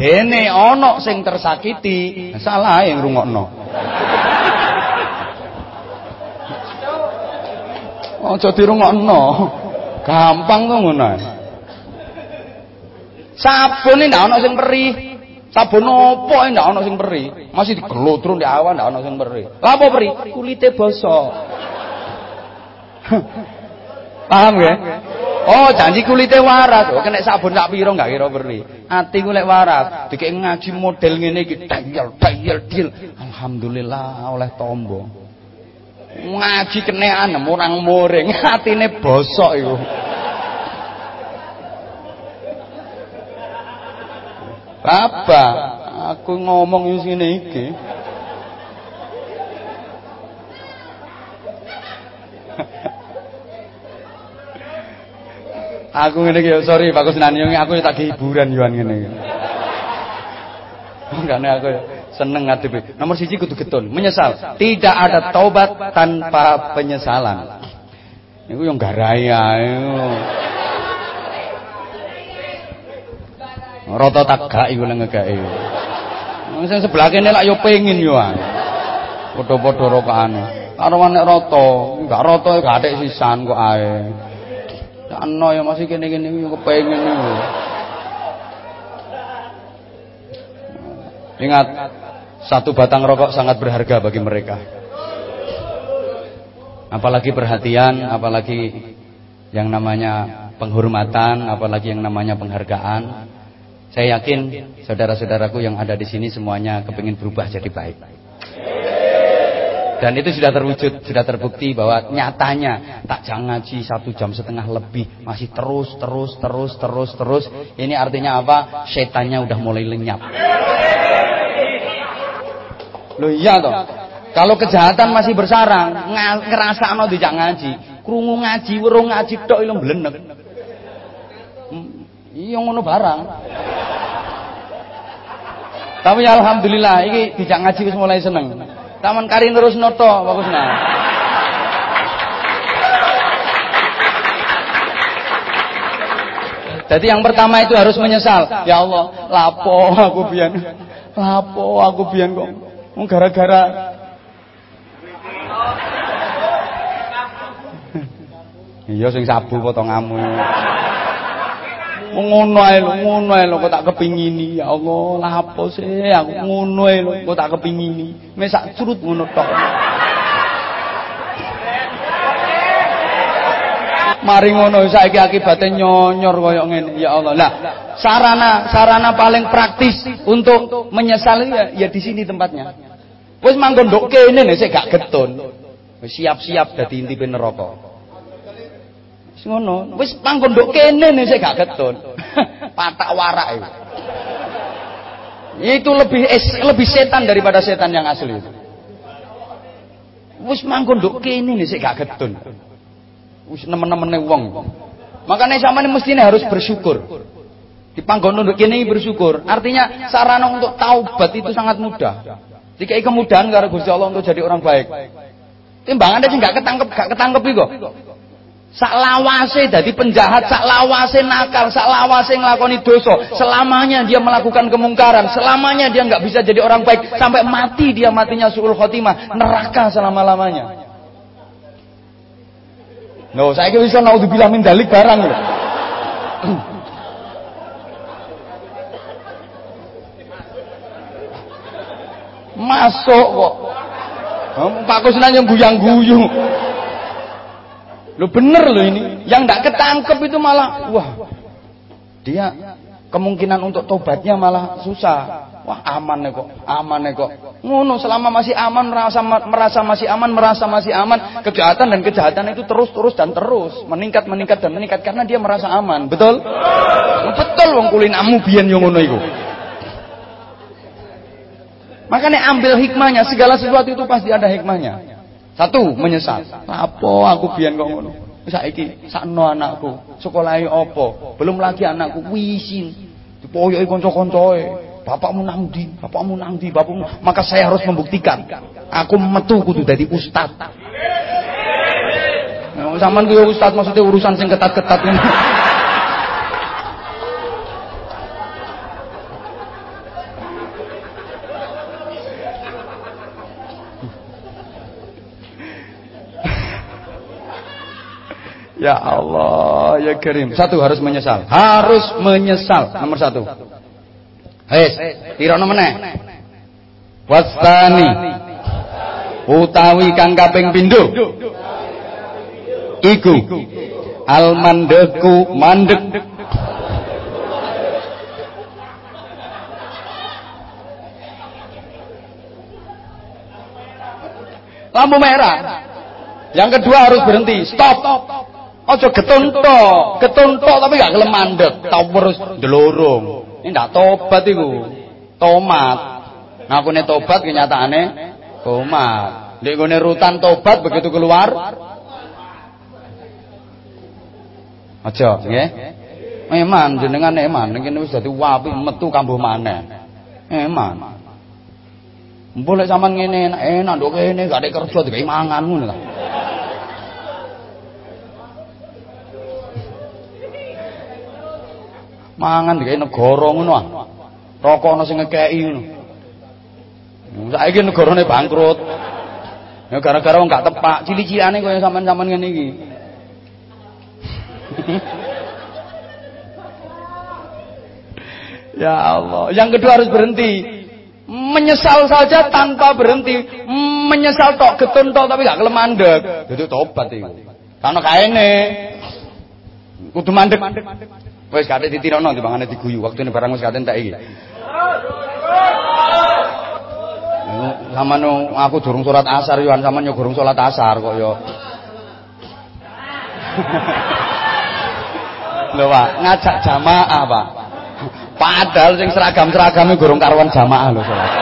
Dene ono sing tersakiti, salah yang rungokno. Aja dirungokno. Gampang to ngono. Sabun ndak ana sing perih. Sabun opo ndak ana sing perih. Masih digelotro ndek awan ndak ana sing perih. Lah apa perih? Kulite bosok. Paham ya? Oh, janji kulite waras. Oh, kena sabun sak pira enggak kira perih. Ati ku waras, dikek ngaji model ngene iki dayel dayel dil. Alhamdulillah oleh tombo ngaji kenean murang muring atine bosok iku Apa? Aku ngomong wis ngene iki. aku ngene iki sorry Pak Kusnani aku tak hiburan yoan ngene iki. Makane aku seneng ngadepi. Nomor siji kudu getun, menyesal. Tidak ada taubat tanpa penyesalan. Iku yang garai ae. Rata tagak iku nang ngegake. Sing sebelah kene lak yo pengin yo ae. Padha-padha rokane. Karo nek rata, enggak rata gak atik sisan kok ae. Ana ya masih kene-kene yo kepengin yo. Ingat, satu batang rokok sangat berharga bagi mereka. Apalagi perhatian, apalagi yang namanya penghormatan, apalagi yang namanya penghargaan. Saya yakin saudara-saudaraku yang ada di sini semuanya kepingin berubah jadi baik. Dan itu sudah terwujud, sudah terbukti bahwa nyatanya tak jangan ngaji satu jam setengah lebih masih terus, terus, terus, terus, terus. Ini artinya apa? Setannya udah mulai lenyap. Loh iya toh. Kalau kejahatan masih bersarang, ngerasa no dijak ngaji, krungu ngaji, weruh ngaji tok ilmu. Iya ngono barang. Tapi alhamdulillah iki dijak ngaji wis mulai seneng. Taman kari terus noto bagusnya. Jadi yang pertama itu harus menyesal. Ya Allah, lapo aku biyen. Lapo aku biyen kok. Gara-gara Iya sing sabu potonganmu. Ngono ae lho, ngono ae lho kok tak kepingini. Ya Allah, lah apa sih aku ngono ae lho kok tak kepingini. Mes sak curut ngono tok. Mari ngono saiki akibate nyonyor koyo ngene. Ya Allah. Lah, sarana sarana paling praktis untuk menyesal ya, ya di sini tempatnya. Wis manggon ndok kene nek sik gak getun. Siap-siap dadi intipe neraka ngono. Wis panggon nduk kene nek sik gak ketun. Patak warak itu. Itu lebih lebih setan daripada setan yang asli itu. Wis manggon nduk kene nek sik gak ketun. Wis nemen-nemene wong. Makanya sampean mestine harus bersyukur. Di panggon nduk kene bersyukur. Artinya sarana untuk taubat itu sangat mudah. Jika kemudahan karo Gusti Allah untuk jadi orang baik. Timbangannya sih gak ketangkep, gak ketangkep kok. Sak lawase dadi penjahat, sak lawase nakal, sak lawase nglakoni dosa, selamanya dia melakukan kemungkaran, selamanya dia nggak bisa jadi orang baik sampai mati dia matinya suul khotimah, neraka selama-lamanya. No, saya kira bisa naudzubillah min dalik barang loh. Masuk kok. Pak Kusnan yang guyang-guyung. Lo bener lo ini. Yang tidak ketangkep itu malah wah. Dia kemungkinan untuk tobatnya malah susah. Wah aman nih kok, aman nih kok. Ngono selama masih aman merasa merasa masih aman, merasa masih aman, kejahatan dan kejahatan itu terus terus dan terus meningkat meningkat dan meningkat karena dia merasa aman. Betul? Betul wong kulinamu biyen yo ngono iku. Makanya ambil hikmahnya, segala sesuatu itu pasti ada hikmahnya. Satu, menyesal. Apa aku biyen kok ngono? Saiki sakno anakku, sekolahe apa? Belum lagi anakku wisin. Dipoyoki kanca-kancoe. Bapakmu nang ndi? Bapakmu nang ndi? Bapakmu. Maka saya harus membuktikan. Aku metu kudu dadi ustaz. Nah, sampean kuwi ustaz maksudnya urusan sing ketat-ketat ini. Ya Allah, ya Karim. Satu harus menyesal. Harus menyesal. Nomor satu. Hes, tirono meneh. Wastani. Utawi kang kaping pindho. Iku al mandeku mandek lampu merah. Yang kedua harus berhenti, stop. Ojo getun tok, getun tok tapi gak gelem mandek, tau terus ndelorong. Ini ndak tobat iku. Tomat. Ngakune tobat kenyataane tomat. Ndek gone rutan tobat begitu keluar Aja, nggih. Eman jenengan eman, ngene wis dadi wapi metu kambuh maneh. Eman. Mbok lek sampean ngene enak enak ndok kene gak ada kerja dikai mangan ngono. Mangan dikai negara ngono ah. Rokok ana sing ngekeki ngono. Saiki negarane bangkrut. Ya gara-gara wong gak tepak, cili-cilikane koyo sampean-sampean ngene iki. ya Allah. Yang kedua harus berhenti. Menyesal saja tanpa berhenti. Menyesal tok getun tok tapi gak kelem mandek. Dadi tobat iku. Karena kaene kudu mandek. Wis kate ditirono timbangane diguyu. Waktune barang wis katen tak iki. Saman aku durung salat asar yo sampean yo durung salat asar kok yo. Lho Pak, ngajak jamaah Pak. Padahal sing seragam-seragame gurung karuan jamaah lho salat.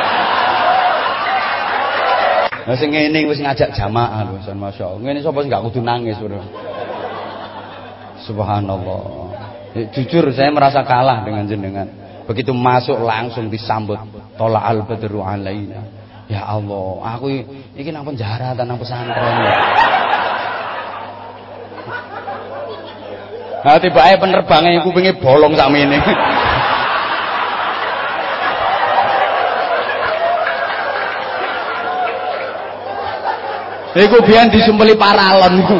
Lah sing ngene wis ngajak jamaah lho, masyaallah. Ngene sapa sing gak kudu nangis, Bro. Subhanallah. Ya, jujur saya merasa kalah dengan jenengan. Begitu masuk langsung disambut tola al badru alaina. Ya Allah, aku iki nang penjara nang pesantren. Nah tiba ae penerbangnya kupinge bolong sakmene. Iku biyen disumpeli paralon iku.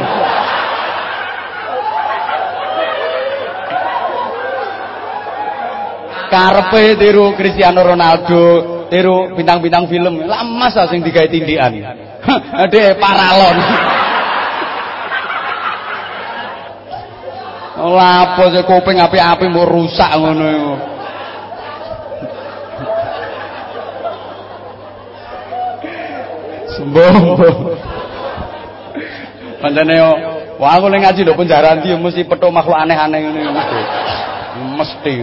Karepe tiru Cristiano Ronaldo, tiru bintang-bintang film. Lama sah sing digawe tindikan. Ade paralon. Lapo sik kuping api-api mau rusak ngono iku. Sembuh. Pancene yo, wah aku ning ngaji ndok penjara ndi mesti petuk makhluk aneh-aneh ngene mesti. Mesti.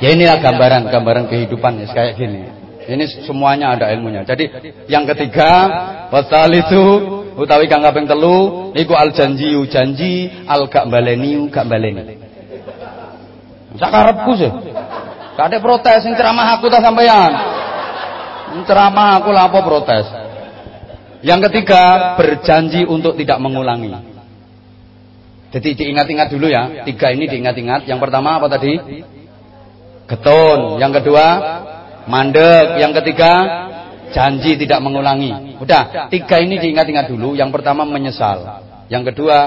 Ya inilah gambaran, gambaran kehidupan ya kayak gini. Ini semuanya ada ilmunya. Jadi yang ketiga, wasal itu utawi kang kaping telu niku al janji janji al gak baleni gak baleni. Sakarepku sih. Gak ada protes sing ceramah aku ta sampean. Ceramah aku lah apa protes. Yang ketiga, berjanji untuk tidak mengulangi. Jadi diingat-ingat dulu ya. Tiga ini diingat-ingat. Yang pertama apa tadi? Getun. Yang kedua, mandek. Yang ketiga, janji tidak mengulangi. Udah, tiga ini diingat-ingat dulu. Yang pertama menyesal. Yang kedua,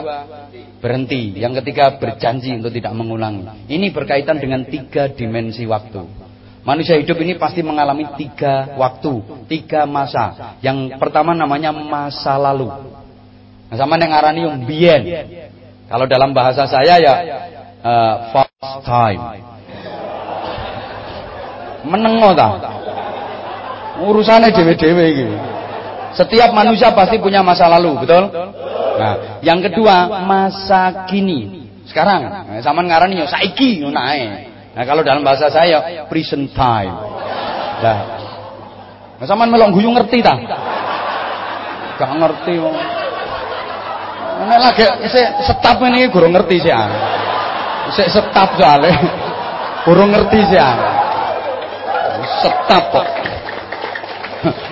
berhenti. Yang ketiga, berjanji untuk tidak mengulangi. Ini berkaitan dengan tiga dimensi waktu. Manusia hidup ini pasti mengalami tiga waktu, tiga masa. Yang pertama namanya masa lalu. Nah, sama yang ngarani yang bien. Kalau dalam bahasa saya ya uh, first time. Menengo ta. Urusannya dewe-dewe gitu. Setiap manusia pasti punya masa lalu, betul? Nah, yang kedua masa kini. Sekarang, nah, sama ngarani yo saiki ngono Nah kalau dalam bahasa saya prison time. Nah, sampean melok guyu ngerti ta? Gak ngerti wong. Lagi isih setap ini guru ngerti sih ah. Isih setap soalnya. Guru ngerti sih ah. Setap kok.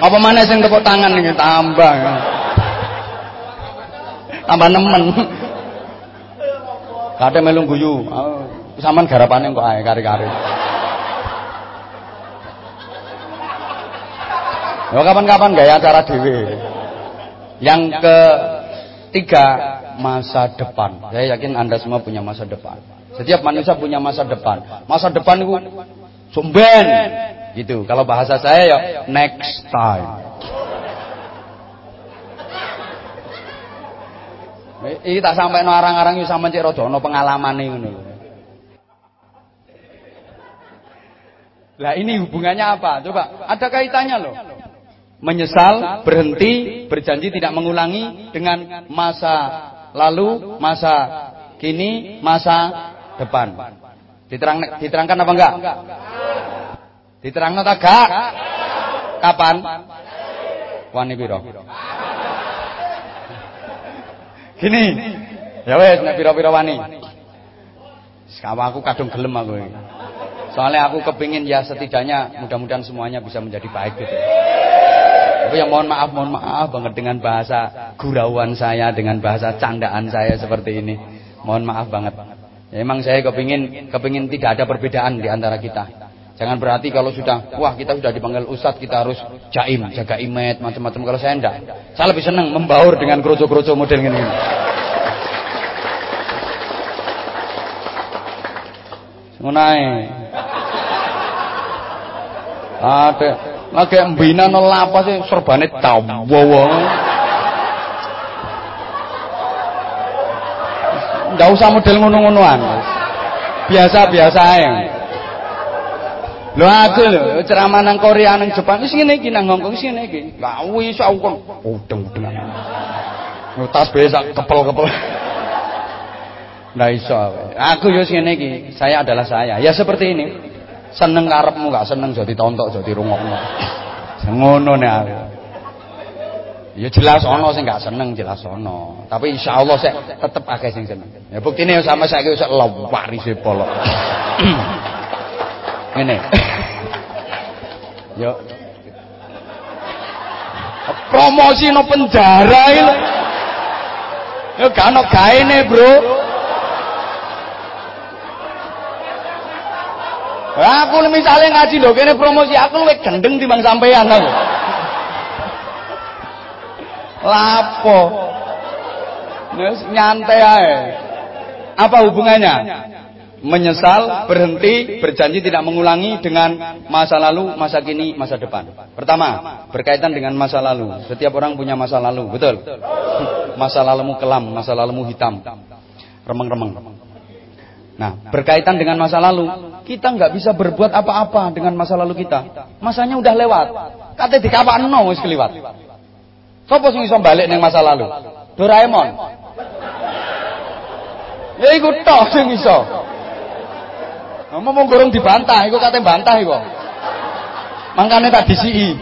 Apa mana sing tepuk tangan ini tambah. Tambah nemen. Kate melu guyu. Saman garapane kok ae kari-kari. Ya kapan-kapan gaya acara dewe. Yang ketiga masa depan. Saya yakin Anda semua punya masa depan. Setiap manusia punya masa depan. Masa depan itu sumben gitu. Kalau bahasa saya ya next time. Ini tak sampai no arang-arang itu sama cek pengalaman ini. Lah ini hubungannya apa? Coba, ada kaitannya loh. Menyesal, berhenti, berjanji tidak mengulangi dengan masa lalu, masa kini, masa depan. Diterang, diterangkan apa enggak? Diterangkan tak enggak? Kapan? Wani biro. Gini. Ya wes nek pira-pira wani. Aku kadung gelem aku. Soalnya aku kepingin ya setidaknya mudah-mudahan semuanya bisa menjadi baik gitu. Tapi ya mohon maaf, mohon maaf banget dengan bahasa gurauan saya, dengan bahasa candaan saya seperti ini. Mohon maaf banget. Ya, emang saya kepingin, kepingin tidak ada perbedaan di antara kita. Jangan berarti kalau sudah, wah kita sudah dipanggil ustadz kita harus jaim, jaga imet, macam-macam. Kalau saya enggak, saya lebih senang membaur dengan kroco-kroco model ini. Mengenai ada lagi mbina no lapas sih serbane tawa. Enggak usah model ngono-ngonoan. Biasa-biasa ae. Lho aku lho ceramah nang Korea nang Jepang wis ngene iki nang Hongkong wis ngene iki. Lah wis aku kon udeng-udeng. Tas besak kepel-kepel. Nah iso. Aku yo ngene iki, saya adalah saya. Ya seperti ini seneng karepmu gak seneng jadi tontok jadi rungokno ngono nek aku Ya jelas ono sing gak seneng jelas ono. Tapi insyaallah sik tetep akeh sing seneng. Ya buktine sama saiki wis warise polok. Ngene. Yo. Promosi no penjara lho. Yo gak ono Bro. Aku misalnya ngaji lho kene promosi aku luwih gendeng timbang sampean aku. Lapo. Nyantai ae. Apa hubungannya? Menyesal, berhenti, berjanji tidak mengulangi dengan masa lalu, masa kini, masa depan. Pertama, berkaitan dengan masa lalu. Setiap orang punya masa lalu, betul? Masa lalumu kelam, masa lalumu hitam. Remeng-remeng. Nah, berkaitan dengan masa lalu, kita nggak bisa berbuat apa-apa dengan masa lalu kita. Masanya udah lewat. Kata di kapan no wis keliwat. Sopo sing iso balik ning masa lalu? Doraemon. Ya iku tok sing iso. Ngomong gorong dibantah, iku kate bantah iku. Makanya tak disii.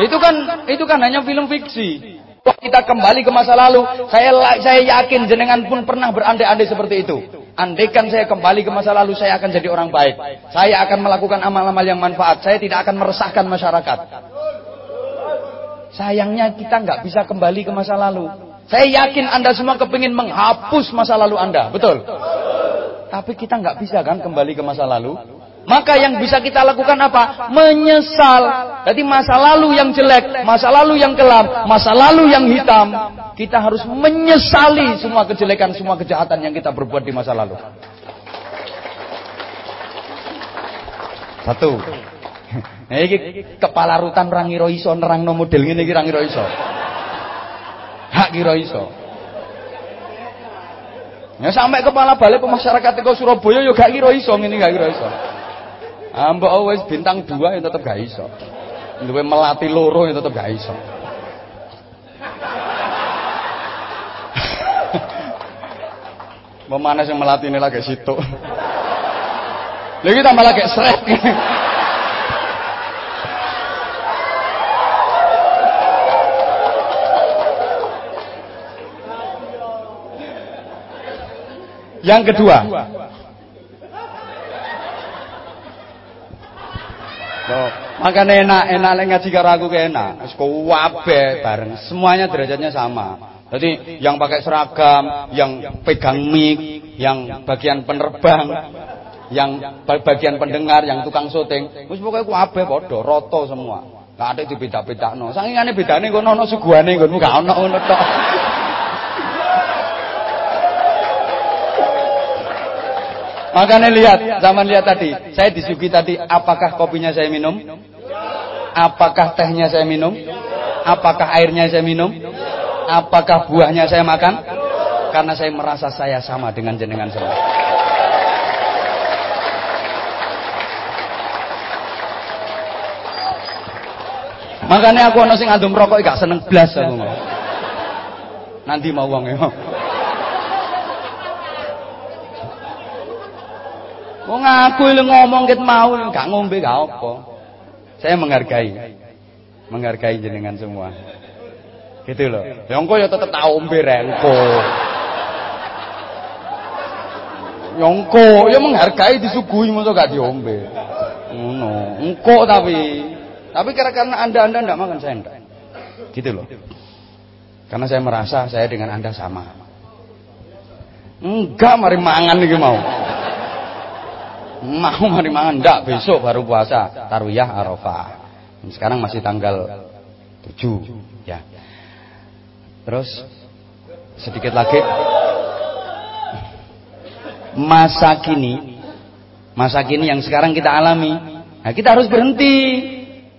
Itu kan itu kan hanya film fiksi. Kita kembali ke masa lalu, saya saya yakin jenengan pun pernah berandai-andai seperti itu. Andaikan saya kembali ke masa lalu, saya akan jadi orang baik. Saya akan melakukan amal-amal yang manfaat. Saya tidak akan meresahkan masyarakat. Sayangnya kita nggak bisa kembali ke masa lalu. Saya yakin Anda semua kepingin menghapus masa lalu Anda, betul? Tapi kita nggak bisa kan kembali ke masa lalu. Maka yang bisa kita lakukan apa? Menyesal. Jadi masa lalu yang jelek, masa lalu yang kelam, masa lalu yang hitam. Kita harus menyesali semua kejelekan, semua kejahatan yang kita berbuat di masa lalu. Satu. Nah iki kepala rutan ra ngira iso nerangno model ngene iki ra ngira iso. Hak kira iso. Ya sampai kepala balik pemasyarakatan ke Surabaya yo gak kira iso ngene gak kira iso. Ah mbok wis bintang 2 ya tetep gak iso. Duwe melati loro ya tetep gak iso. Memanas yang melatih ini lagi situ. Lagi tambah lagi seret. Yang kedua. Loh, makanya enak, enak lagi ngaji karo aku ke enak. Wabe bareng, semuanya derajatnya sama. Jadi yang pakai seragam, yang pegang mic, yang bagian penerbang, yang bagian pendengar, yang tukang syuting, wis pokoke kabeh padha, rata semua. Gak ada di beda-bedakno. Sangingane bedane kono ana suguhane nggonmu gak ana ngono tok. Makanya lihat, zaman lihat tadi, saya disuguhi tadi, apakah kopinya saya minum? Apakah tehnya saya minum? Apakah airnya saya minum? Apakah buahnya saya makan? Karena saya merasa saya sama dengan jenengan semua. Makanya aku ono sing adum rokok gak seneng blas aku. Nanti mau uang ya. Wong aku lu ngomong ket mau gak ngombe gak apa. Saya menghargai. Menghargai jenengan semua. Gitu loh. Ya engko ya tetep tak ombe rengko. Nyongko ya, ya menghargai disuguhi masa gak diombe. Ngono. Engko tapi tapi karena Anda-anda ndak makan saya enggak. Gitu loh. Karena saya merasa saya dengan Anda sama. Enggak mari mangan iki mau. Mau mari mangan ndak besok baru puasa tarwiyah Arafah. Sekarang masih tanggal 7 ya. Terus sedikit lagi masa kini masa kini yang sekarang kita alami. Nah, kita harus berhenti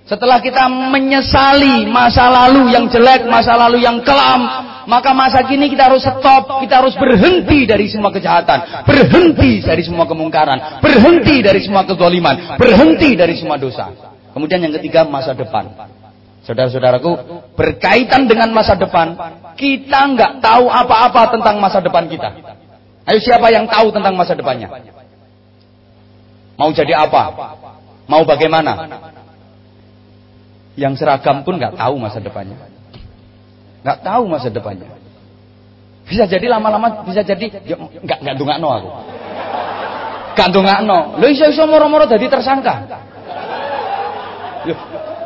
setelah kita menyesali masa lalu yang jelek, masa lalu yang kelam, maka masa kini kita harus stop, kita harus berhenti dari semua kejahatan, berhenti dari semua kemungkaran, berhenti dari semua kezaliman, berhenti dari semua dosa. Kemudian yang ketiga masa depan. Saudara-saudaraku, berkaitan dengan masa depan, kita nggak tahu apa-apa tentang masa depan kita. Ayo siapa yang tahu tentang masa depannya? Mau jadi apa? Mau bagaimana? Yang seragam pun nggak tahu masa depannya. nggak tahu masa depannya. Bisa jadi lama-lama bisa jadi ya, nggak nggak no aku. Gak no. Lo iso iso moro-moro jadi tersangka.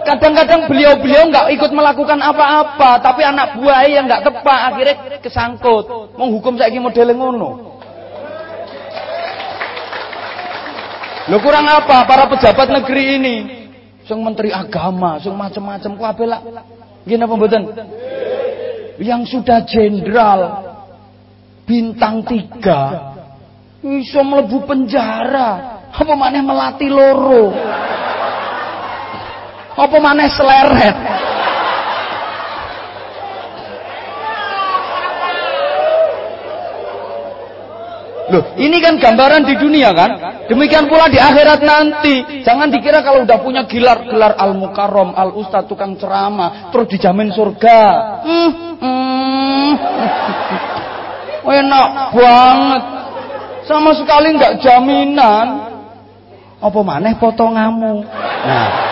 Kadang-kadang beliau-beliau nggak ikut melakukan apa-apa, tapi anak buah yang nggak tepat akhirnya kesangkut. Menghukum saya ini model ngono. Lo kurang apa para pejabat negeri ini? Sing menteri agama, sing macam-macam ku apa lah? Gini apa mboten? Yang sudah jenderal bintang tiga iso melebu penjara apa maneh melati loro apa maneh seleret Loh, ini kan gambaran di dunia kan? Demikian pula di akhirat nanti. Jangan dikira kalau udah punya gelar gelar al mukarrom, al ustad, tukang ceramah, terus dijamin surga. Hmm, hmm. Enak banget. Sama sekali nggak jaminan. Apa maneh potongamu. Nah,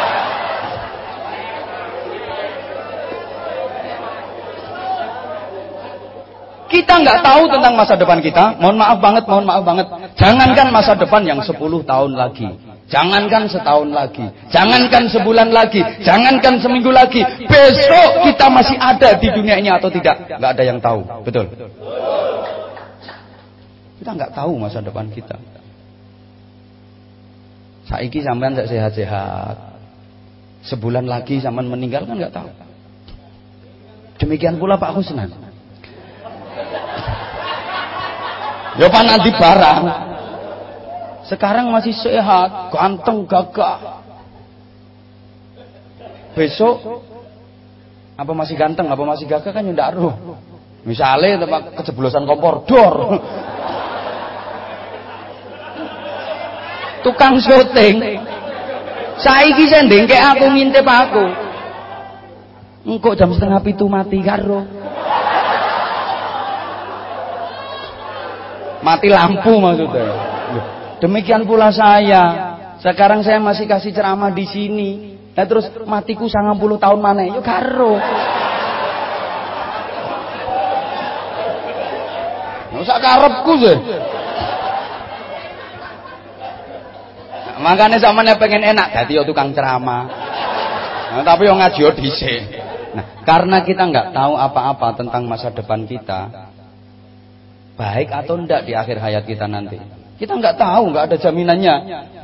Kita nggak tahu tentang masa depan kita. Mohon maaf banget, mohon maaf banget. Jangankan masa depan yang 10 tahun lagi. Jangankan setahun lagi. Jangankan sebulan lagi. Jangankan seminggu lagi. Besok kita masih ada di dunia ini atau tidak. Nggak ada yang tahu. Betul. Kita nggak tahu masa depan kita. Saiki sampean sehat-sehat. Sebulan lagi sampean meninggal kan nggak tahu. Demikian pula Pak Husnan. Ya nanti barang. Sekarang masih sehat, ganteng, gagah. Besok apa masih ganteng, apa masih gagah kan ndak aruh. Misalnya tempat kejeblosan kompor dor. Tukang syuting. Saiki sending kayak aku ngintip aku. Engkau jam setengah pitu mati karo. Mati lampu maksudnya. Demikian pula saya. Sekarang saya masih kasih ceramah di sini. Nah terus matiku sangat puluh tahun mana? Yuk karo. Usah karepku sih. Makanya samanya pengen enak jadi tukang ceramah. Nah, tapi yang ngaji dhisik. Nah, karena kita nggak tahu apa-apa tentang masa depan kita, baik atau tidak di akhir hayat kita nanti. Kita nggak tahu, nggak ada jaminannya.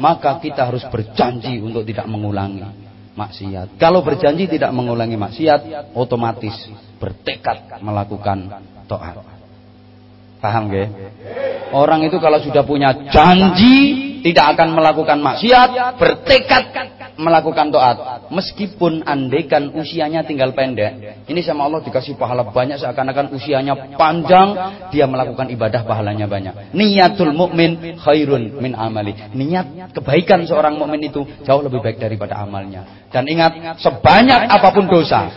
Maka kita harus berjanji untuk tidak mengulangi maksiat. Kalau berjanji tidak mengulangi maksiat, otomatis bertekad melakukan taat. Paham gak? Orang itu kalau sudah punya janji tidak akan melakukan maksiat, bertekad melakukan taat. Meskipun andaikan usianya tinggal pendek, ini sama Allah dikasih pahala banyak seakan-akan usianya panjang, dia melakukan ibadah pahalanya banyak. Niatul mukmin khairun min amali. Niat kebaikan seorang mukmin itu jauh lebih baik daripada amalnya. Dan ingat, sebanyak apa pun dosa,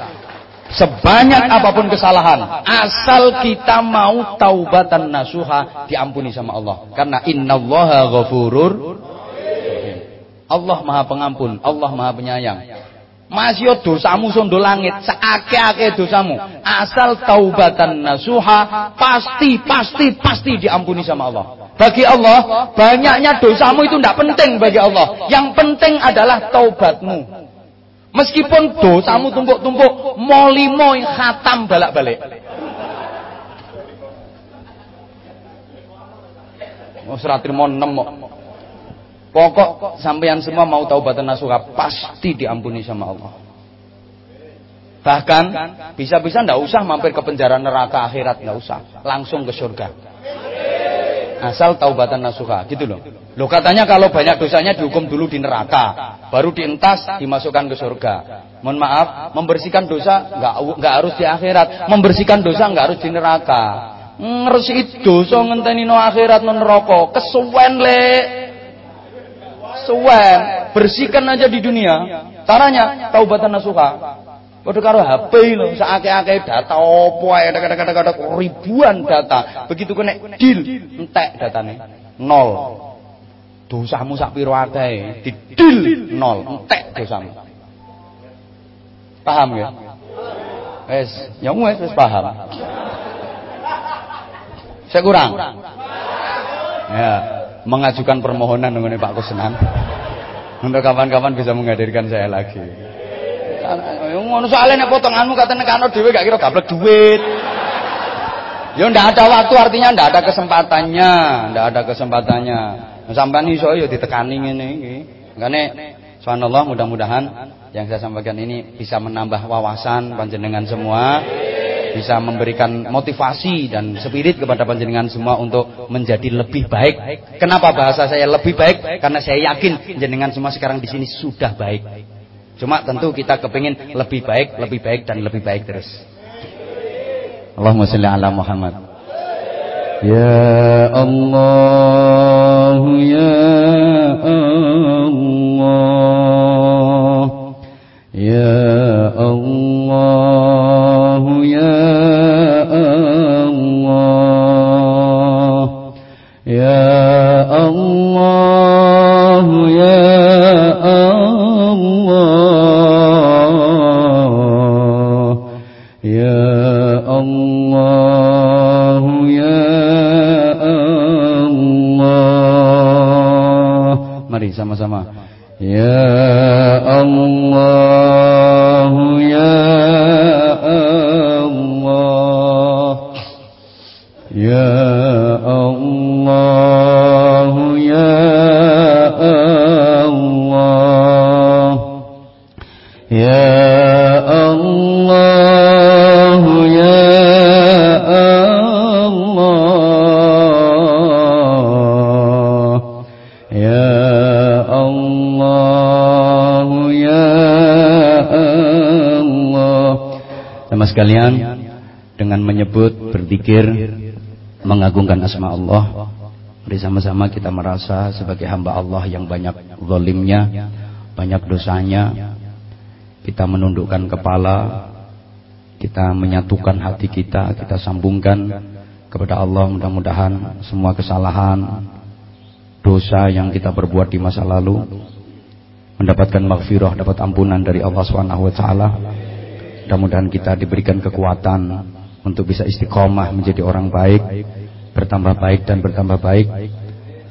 Sebanyak apa pun kesalahan, asal kita mau taubatan nasuha diampuni sama Allah. Karena innallaha ghafurur Allah Maha Pengampun, Allah Maha Penyayang. Masih dosamu sondo langit, seake-ake dosamu. Asal taubatan nasuha, pasti, pasti, pasti diampuni sama Allah. Bagi Allah, banyaknya dosamu itu tidak penting bagi Allah. Yang penting adalah taubatmu. Meskipun dosamu tumpuk-tumpuk, molimo khatam balak-balik. Oh, seratrimo enam Pokok sampean semua mau taubatan nasuha pasti diampuni sama Allah. Bahkan bisa-bisa ndak usah mampir ke penjara neraka akhirat ndak usah, langsung ke surga. Asal taubatan nasuha, gitu loh. Loh katanya kalau banyak dosanya dihukum dulu di neraka, baru dientas dimasukkan ke surga. Mohon maaf, membersihkan dosa nggak nggak harus di akhirat, membersihkan dosa nggak harus di neraka. Ngersi dosa ngenteni no akhirat no neraka, kesuwen le. Suwen, bersihkan aja di dunia. Caranya taubatan nasuha. Padha karo HP lho, sakake-ake data opo ae kadang-kadang ribuan data. Begitu kena deal entek datane. Nol. Dosamu sak piro akeh, didil nol, entek dosamu. Paham ya? Wes, ya wes wes paham. Saya kurang. Ya, mengajukan permohonan dengan Pak Kusnan. Untuk kapan-kapan bisa menghadirkan saya lagi. Soalnya nek potonganmu kata nekano dhewe gak kira gablek duit. Ya ndak ada waktu artinya ndak ada kesempatannya, ndak ada kesempatannya. Sampai iso ya ditekani ngene iki. Makane subhanallah mudah-mudahan yang saya sampaikan ini bisa menambah wawasan panjenengan semua, bisa memberikan motivasi dan spirit kepada panjenengan semua untuk menjadi lebih baik. Kenapa bahasa saya lebih baik? Karena saya yakin jenengan semua sekarang di sini sudah baik. Cuma tentu kita kepingin lebih baik, lebih baik dan lebih baik terus. Allahumma salli ala Muhammad. Ya Allah, ya Allah, ya Allah, ya Allah, ya Allah, ya Mari sama-sama. Ya Allah, ya Allah. Ya Allah, dengan menyebut berzikir mengagungkan asma Allah. Mari sama-sama kita merasa sebagai hamba Allah yang banyak zalimnya banyak dosanya. Kita menundukkan kepala kita menyatukan hati kita kita sambungkan kepada Allah. Mudah-mudahan semua kesalahan dosa yang kita perbuat di masa lalu mendapatkan maghfirah dapat ampunan dari Allah Subhanahu wa Mudah-mudahan kita diberikan kekuatan untuk bisa istiqomah menjadi orang baik, bertambah baik dan bertambah baik,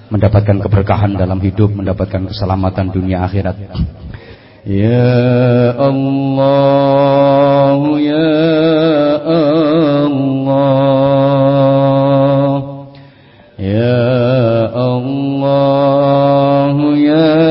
mendapatkan keberkahan dalam hidup, mendapatkan keselamatan dunia akhirat. Ya Allah, ya Allah, ya Allah, ya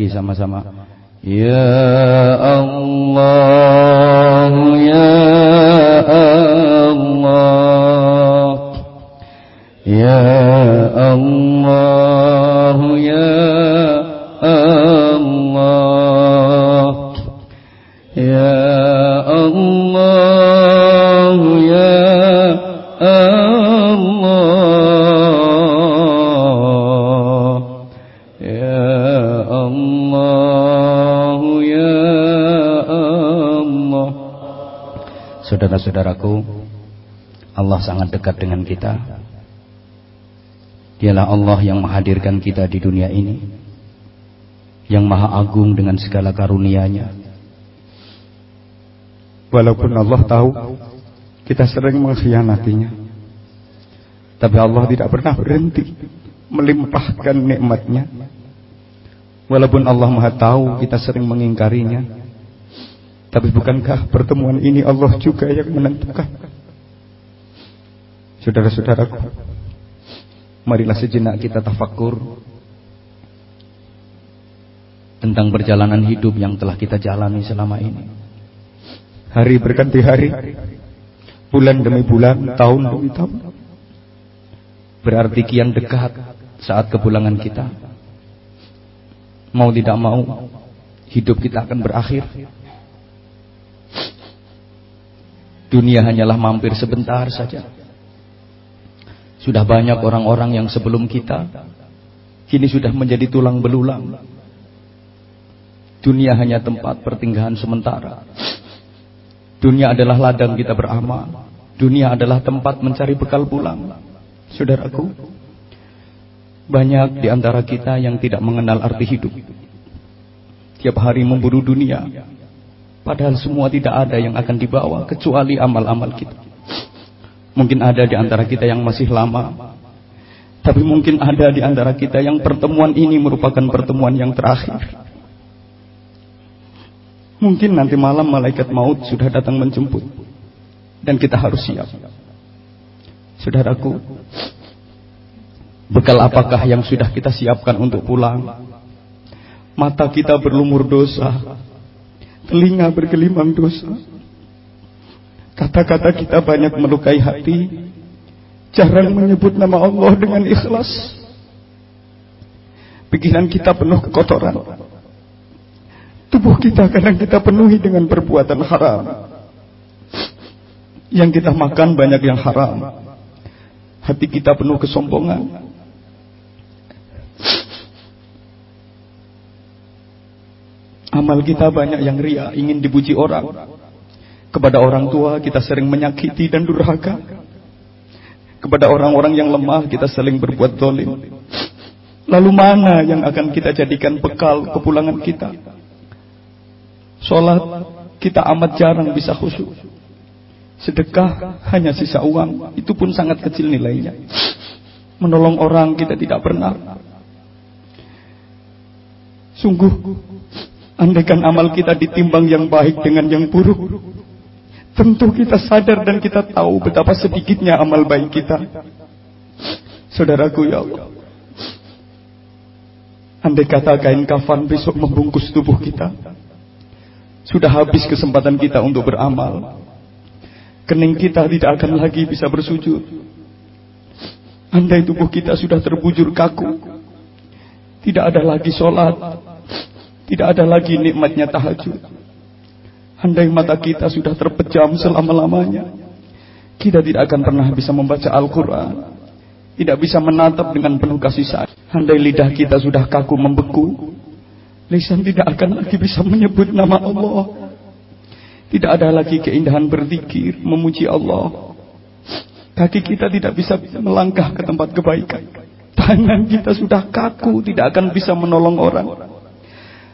lagi sama-sama. Ya Allah, kita. Dialah Allah yang menghadirkan kita di dunia ini. Yang maha agung dengan segala karunia-Nya. Walaupun Allah tahu kita sering mengkhianatinya. Tapi Allah tidak pernah berhenti melimpahkan nikmatnya. Walaupun Allah maha tahu kita sering mengingkarinya. Tapi bukankah pertemuan ini Allah juga yang menentukan? Saudara-saudaraku, marilah sejenak kita tafakur tentang perjalanan hidup yang telah kita jalani selama ini. Hari berganti hari, bulan demi bulan, tahun demi tahun. Berarti kian dekat saat kepulangan kita. Mau tidak mau, hidup kita akan berakhir. Dunia hanyalah mampir sebentar saja. Sudah banyak orang-orang yang sebelum kita
kini sudah menjadi tulang belulang. Dunia hanya tempat pertinggahan sementara. Dunia adalah ladang kita beramal. Dunia adalah tempat mencari bekal pulang. Saudaraku, banyak di antara kita yang tidak mengenal arti hidup. Tiap hari memburu dunia. Padahal semua tidak ada yang akan dibawa kecuali amal-amal kita. Mungkin ada di antara kita yang masih lama. Tapi mungkin ada di antara kita yang pertemuan ini merupakan pertemuan yang terakhir. Mungkin nanti malam malaikat maut sudah datang menjemput. Dan kita harus siap. Saudaraku, bekal apakah yang sudah kita siapkan untuk pulang? Mata kita berlumur dosa. Telinga bergelimang dosa. Kata-kata kita banyak melukai hati. Jarang menyebut nama Allah dengan ikhlas. Pikiran kita penuh kekotoran Tubuh kita kadang kita penuhi dengan perbuatan haram. Yang kita makan banyak yang haram. Hati kita penuh kesombongan. Amal kita banyak yang ria, ingin dipuji orang. Kepada orang tua kita sering menyakiti dan durhaka. Kepada orang-orang yang lemah kita sering berbuat dolim. Lalu mana yang akan kita jadikan bekal kepulangan kita? Sholat kita amat jarang bisa khusyuk. Sedekah hanya sisa uang, itu pun sangat kecil nilainya. Menolong orang kita tidak pernah. Sungguh, andaikan amal kita ditimbang yang baik dengan yang buruk, tentu kita sadar dan kita tahu betapa sedikitnya amal baik kita. Saudaraku ya Allah, andai kata kain kafan besok membungkus tubuh kita, sudah habis kesempatan kita untuk beramal. Kening kita tidak akan lagi bisa bersujud. Andai tubuh kita sudah terbujur kaku. Tidak ada lagi sholat. Tidak ada lagi nikmatnya tahajud. Andai mata kita sudah terpejam selama-lamanya. Kita tidak akan pernah bisa membaca Al-Quran. Tidak bisa menatap dengan penuh kasih sayang. Andai lidah kita sudah kaku membeku. Lisan tidak akan lagi bisa menyebut nama Allah. Tidak ada lagi keindahan berzikir, memuji Allah. Kaki kita tidak bisa melangkah ke tempat kebaikan. Tangan kita sudah kaku, tidak akan bisa menolong orang.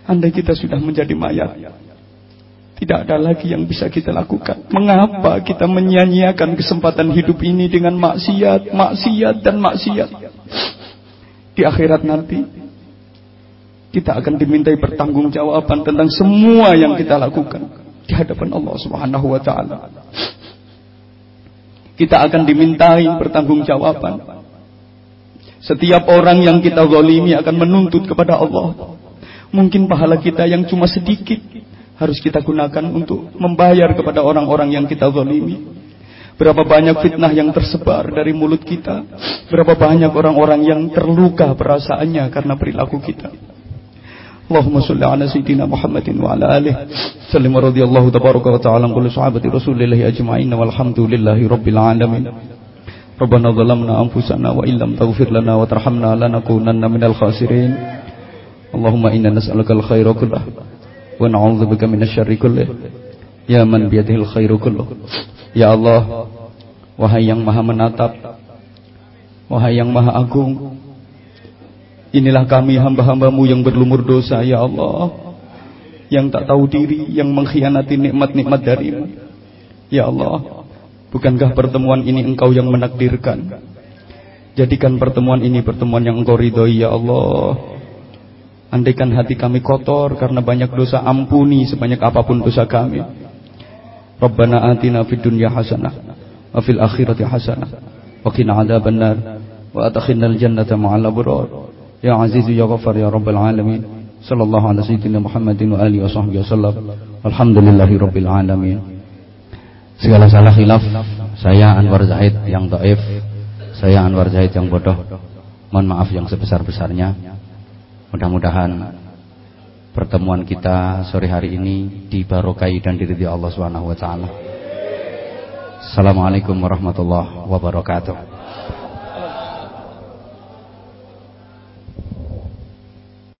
Andai kita sudah menjadi mayat, tidak ada lagi yang bisa kita lakukan. Mengapa kita menyanyiakan kesempatan hidup ini dengan maksiat, maksiat, dan maksiat? Di akhirat nanti, kita akan dimintai pertanggungjawaban tentang semua yang kita lakukan di hadapan Allah Subhanahu wa taala. Kita akan dimintai pertanggungjawaban. Setiap orang yang kita zalimi akan menuntut kepada Allah. Mungkin pahala kita yang cuma sedikit harus kita gunakan untuk membayar kepada orang-orang yang kita zalimi. Berapa banyak fitnah yang tersebar dari mulut kita. Berapa banyak orang-orang yang terluka perasaannya karena perilaku kita. Allahumma salli ala sayyidina Muhammadin wa ala alihi. Sallim radhiyallahu tabaraka wa ta'ala kullu sahabati rasulillahi ajma'in walhamdulillahi rabbil alamin. Rabbana zalamna anfusana wa illam taghfir lana wa tarhamna lanakunanna minal khasirin. Allahumma inna nas'aluka al-khaira wa na'udzubika minasyarri kulli. Ya man biyadihil khairu kullu. Ya Allah wahai yang maha menatap wahai yang maha agung inilah kami hamba-hambamu yang berlumur dosa ya Allah. Yang tak tahu diri yang mengkhianati nikmat-nikmat dari, ya Allah bukankah pertemuan ini engkau yang menakdirkan? Jadikan pertemuan ini pertemuan yang engkau ridhoi ya Allah. Andaikan hati kami kotor karena banyak dosa Ampuni sebanyak apa pun dosa kami. Rabbana atina fid dunya hasanah Wa fil akhirati hasanah Wa qina adhaban nar Wa atakhinnal jannata ma'al abrar. Ya Aziz Ya Ghaffar Ya Rabbal Alamin. Sallallahu ala Sayyidina Muhammadin wa alihi wa sahbihi wasallam Alhamdulillahi Rabbil Alamin. Segala salah khilaf Saya Anwar Zahid yang taif Saya Anwar Zahid yang bodoh. Mohon maaf yang sebesar-besarnya Mudah-mudahan Pertemuan kita sore hari ini Dibarokai dan diridhi Allah Subhanahu wa taala. Assalamualaikum warahmatullahi wabarakatuh